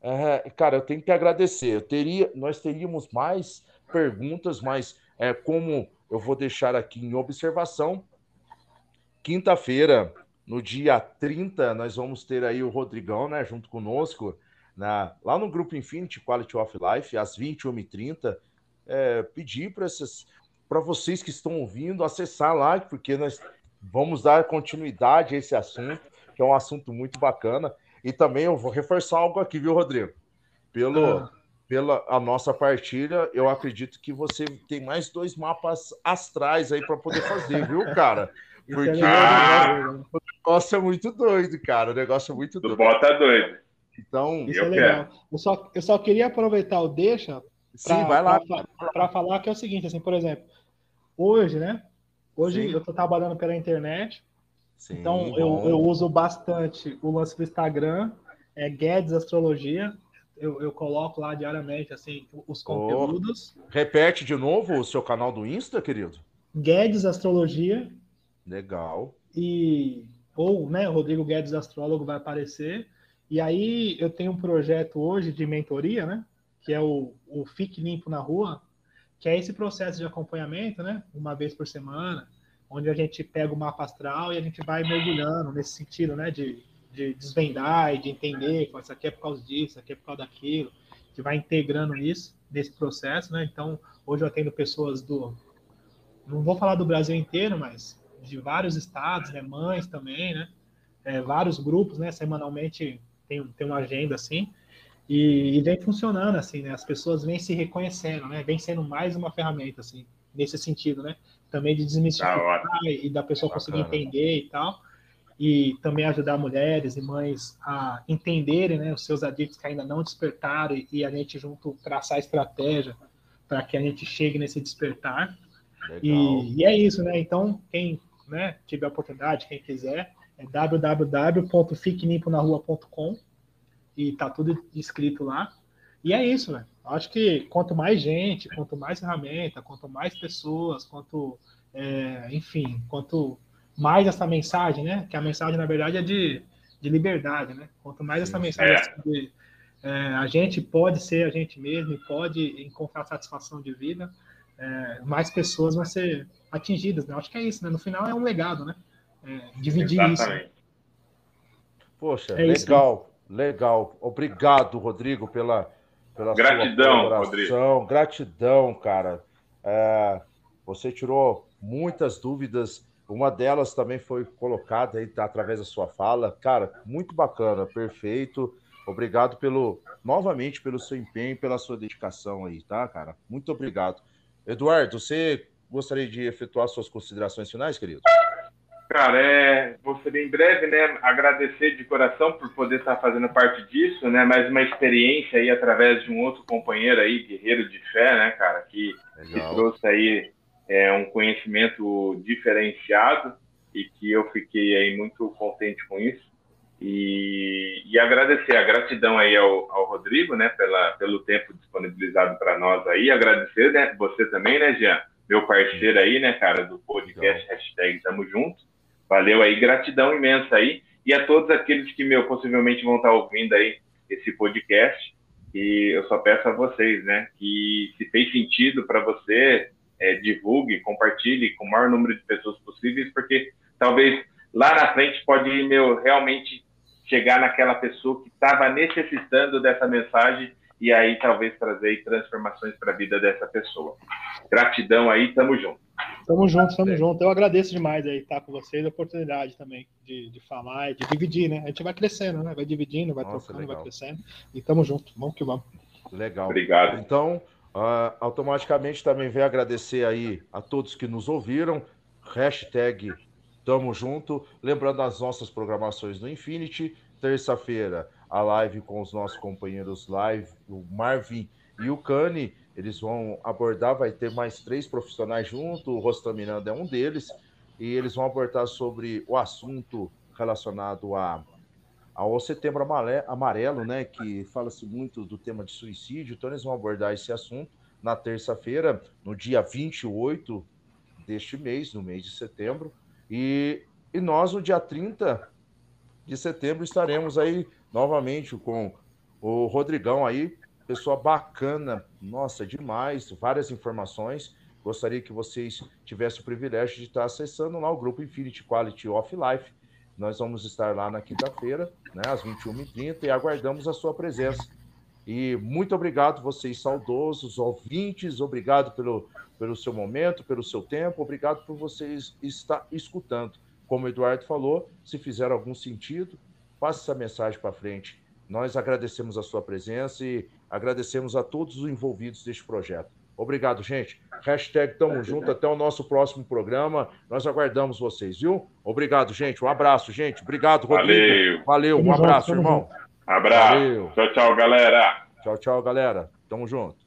é, cara, eu tenho que agradecer. Eu teria, nós teríamos mais perguntas, mas é, como eu vou deixar aqui em observação, quinta-feira, no dia 30, nós vamos ter aí o Rodrigão, né, junto conosco, na, lá no grupo Infinity Quality of Life, às 21h30. É, pedir para vocês que estão ouvindo acessar lá, porque nós vamos dar continuidade a esse assunto, que é um assunto muito bacana. E também eu vou reforçar algo aqui, viu, Rodrigo? Pelo, ah. Pela a nossa partilha, eu acredito que você tem mais dois mapas astrais aí para poder fazer, viu, cara? Porque ah, o negócio é muito doido, cara. O negócio é muito doido. Bota doido. Então, isso é legal. Eu só, eu só queria aproveitar o deixa para falar que é o seguinte, assim, por exemplo, hoje, né? Hoje Sim. eu estou trabalhando pela internet, Sim, então eu, eu, uso bastante o lance do Instagram, é Guedes Astrologia. Eu, eu coloco lá diariamente assim os conteúdos. Oh, repete de novo o seu canal do Insta, querido. Guedes Astrologia. Legal. E ou, né, Rodrigo Guedes Astrólogo vai aparecer. E aí eu tenho um projeto hoje de mentoria, né? Que é o, o Fique Limpo na Rua, que é esse processo de acompanhamento, né? Uma vez por semana, onde a gente pega o mapa astral e a gente vai mergulhando nesse sentido, né? De, de desvendar e de entender, isso aqui é por causa disso, isso aqui é por causa daquilo, que vai integrando isso nesse processo, né? Então, hoje eu atendo pessoas do, não vou falar do Brasil inteiro, mas de vários estados, né? Mães também, né? É, vários grupos, né? Semanalmente tem, tem uma agenda assim. E, e, vem funcionando, assim, né? As pessoas vêm se reconhecendo, né? Vem sendo mais uma ferramenta, assim, nesse sentido, né? Também de desmistificar tá e da pessoa conseguir entender e tal. E também ajudar mulheres e mães a entenderem, né? Os seus adictos que ainda não despertaram e, e a gente junto traçar estratégia para que a gente chegue nesse despertar. E, e, é isso, né? Então, quem né, tiver a oportunidade, quem quiser, é www.fiquelimponarrua.com e tá tudo escrito lá. E é isso, velho. Acho que quanto mais gente, quanto mais ferramenta, quanto mais pessoas, quanto, é, enfim, quanto mais essa mensagem, né? Que a mensagem, na verdade, é de, de liberdade, né? Quanto mais essa mensagem é. de é, a gente pode ser a gente mesmo e pode encontrar satisfação de vida, é, mais pessoas vão ser atingidas, né? Acho que é isso, né? No final é um legado, né? É, dividir Exatamente. isso. Poxa, é legal. Isso, Legal. Obrigado, Rodrigo, pela, pela Gratidão, sua Rodrigo. Gratidão, cara. É, você tirou muitas dúvidas. Uma delas também foi colocada aí através da sua fala. Cara, muito bacana, perfeito. Obrigado pelo, novamente, pelo seu empenho, pela sua dedicação aí, tá, cara? Muito obrigado. Eduardo, você gostaria de efetuar suas considerações finais, querido? Cara, é, vou ser em breve, né? Agradecer de coração por poder estar fazendo parte disso, né? Mais uma experiência aí através de um outro companheiro aí, guerreiro de fé, né, cara, que, que trouxe aí é, um conhecimento diferenciado e que eu fiquei aí muito contente com isso. E, e agradecer a gratidão aí ao, ao Rodrigo, né, pela, pelo tempo disponibilizado para nós aí. Agradecer, né, você também, né, Jean? Meu parceiro aí, né, cara, do podcast hashtag Tamo Junto. Valeu aí, gratidão imensa aí. E a todos aqueles que, meu, possivelmente vão estar ouvindo aí esse podcast. E eu só peço a vocês, né, que se fez sentido para você, é, divulgue, compartilhe com o maior número de pessoas possíveis, porque talvez lá na frente pode, meu, realmente chegar naquela pessoa que estava necessitando dessa mensagem e aí talvez trazer transformações para a vida dessa pessoa. Gratidão aí, tamo junto. Tamo junto, tamo é. junto. Eu agradeço demais aí estar com vocês, a oportunidade também de, de falar e de dividir, né? A gente vai crescendo, né? Vai dividindo, vai Nossa, trocando, legal. vai crescendo. E tamo junto, vamos que vamos. Legal. Obrigado. Então, uh, automaticamente também venho agradecer aí a todos que nos ouviram. Hashtag Tamo Junto. Lembrando as nossas programações do Infinity. Terça-feira, a live com os nossos companheiros live, o Marvin e o Cani. Eles vão abordar, vai ter mais três profissionais junto, o Rostam Miranda é um deles, e eles vão abordar sobre o assunto relacionado a, ao Setembro Amarelo, né, que fala-se muito do tema de suicídio, então eles vão abordar esse assunto na terça-feira, no dia 28 deste mês, no mês de setembro. E, e nós, no dia 30 de setembro, estaremos aí novamente com o Rodrigão aí, pessoa bacana, nossa, demais, várias informações. Gostaria que vocês tivessem o privilégio de estar acessando lá o grupo Infinity Quality of Life. Nós vamos estar lá na quinta-feira, né, às 21h30, e aguardamos a sua presença. E muito obrigado, vocês saudosos, ouvintes, obrigado pelo, pelo seu momento, pelo seu tempo, obrigado por vocês estar escutando. Como o Eduardo falou, se fizer algum sentido, passe essa mensagem para frente. Nós agradecemos a sua presença e agradecemos a todos os envolvidos deste projeto. Obrigado, gente. Hashtag tamo junto. Até o nosso próximo programa. Nós aguardamos vocês, viu? Obrigado, gente. Um abraço, gente. Obrigado, Rodrigo. Valeu. Valeu. Um abraço, irmão. Abraço. Valeu. Tchau, tchau, galera. Tchau, tchau, galera. Tamo junto.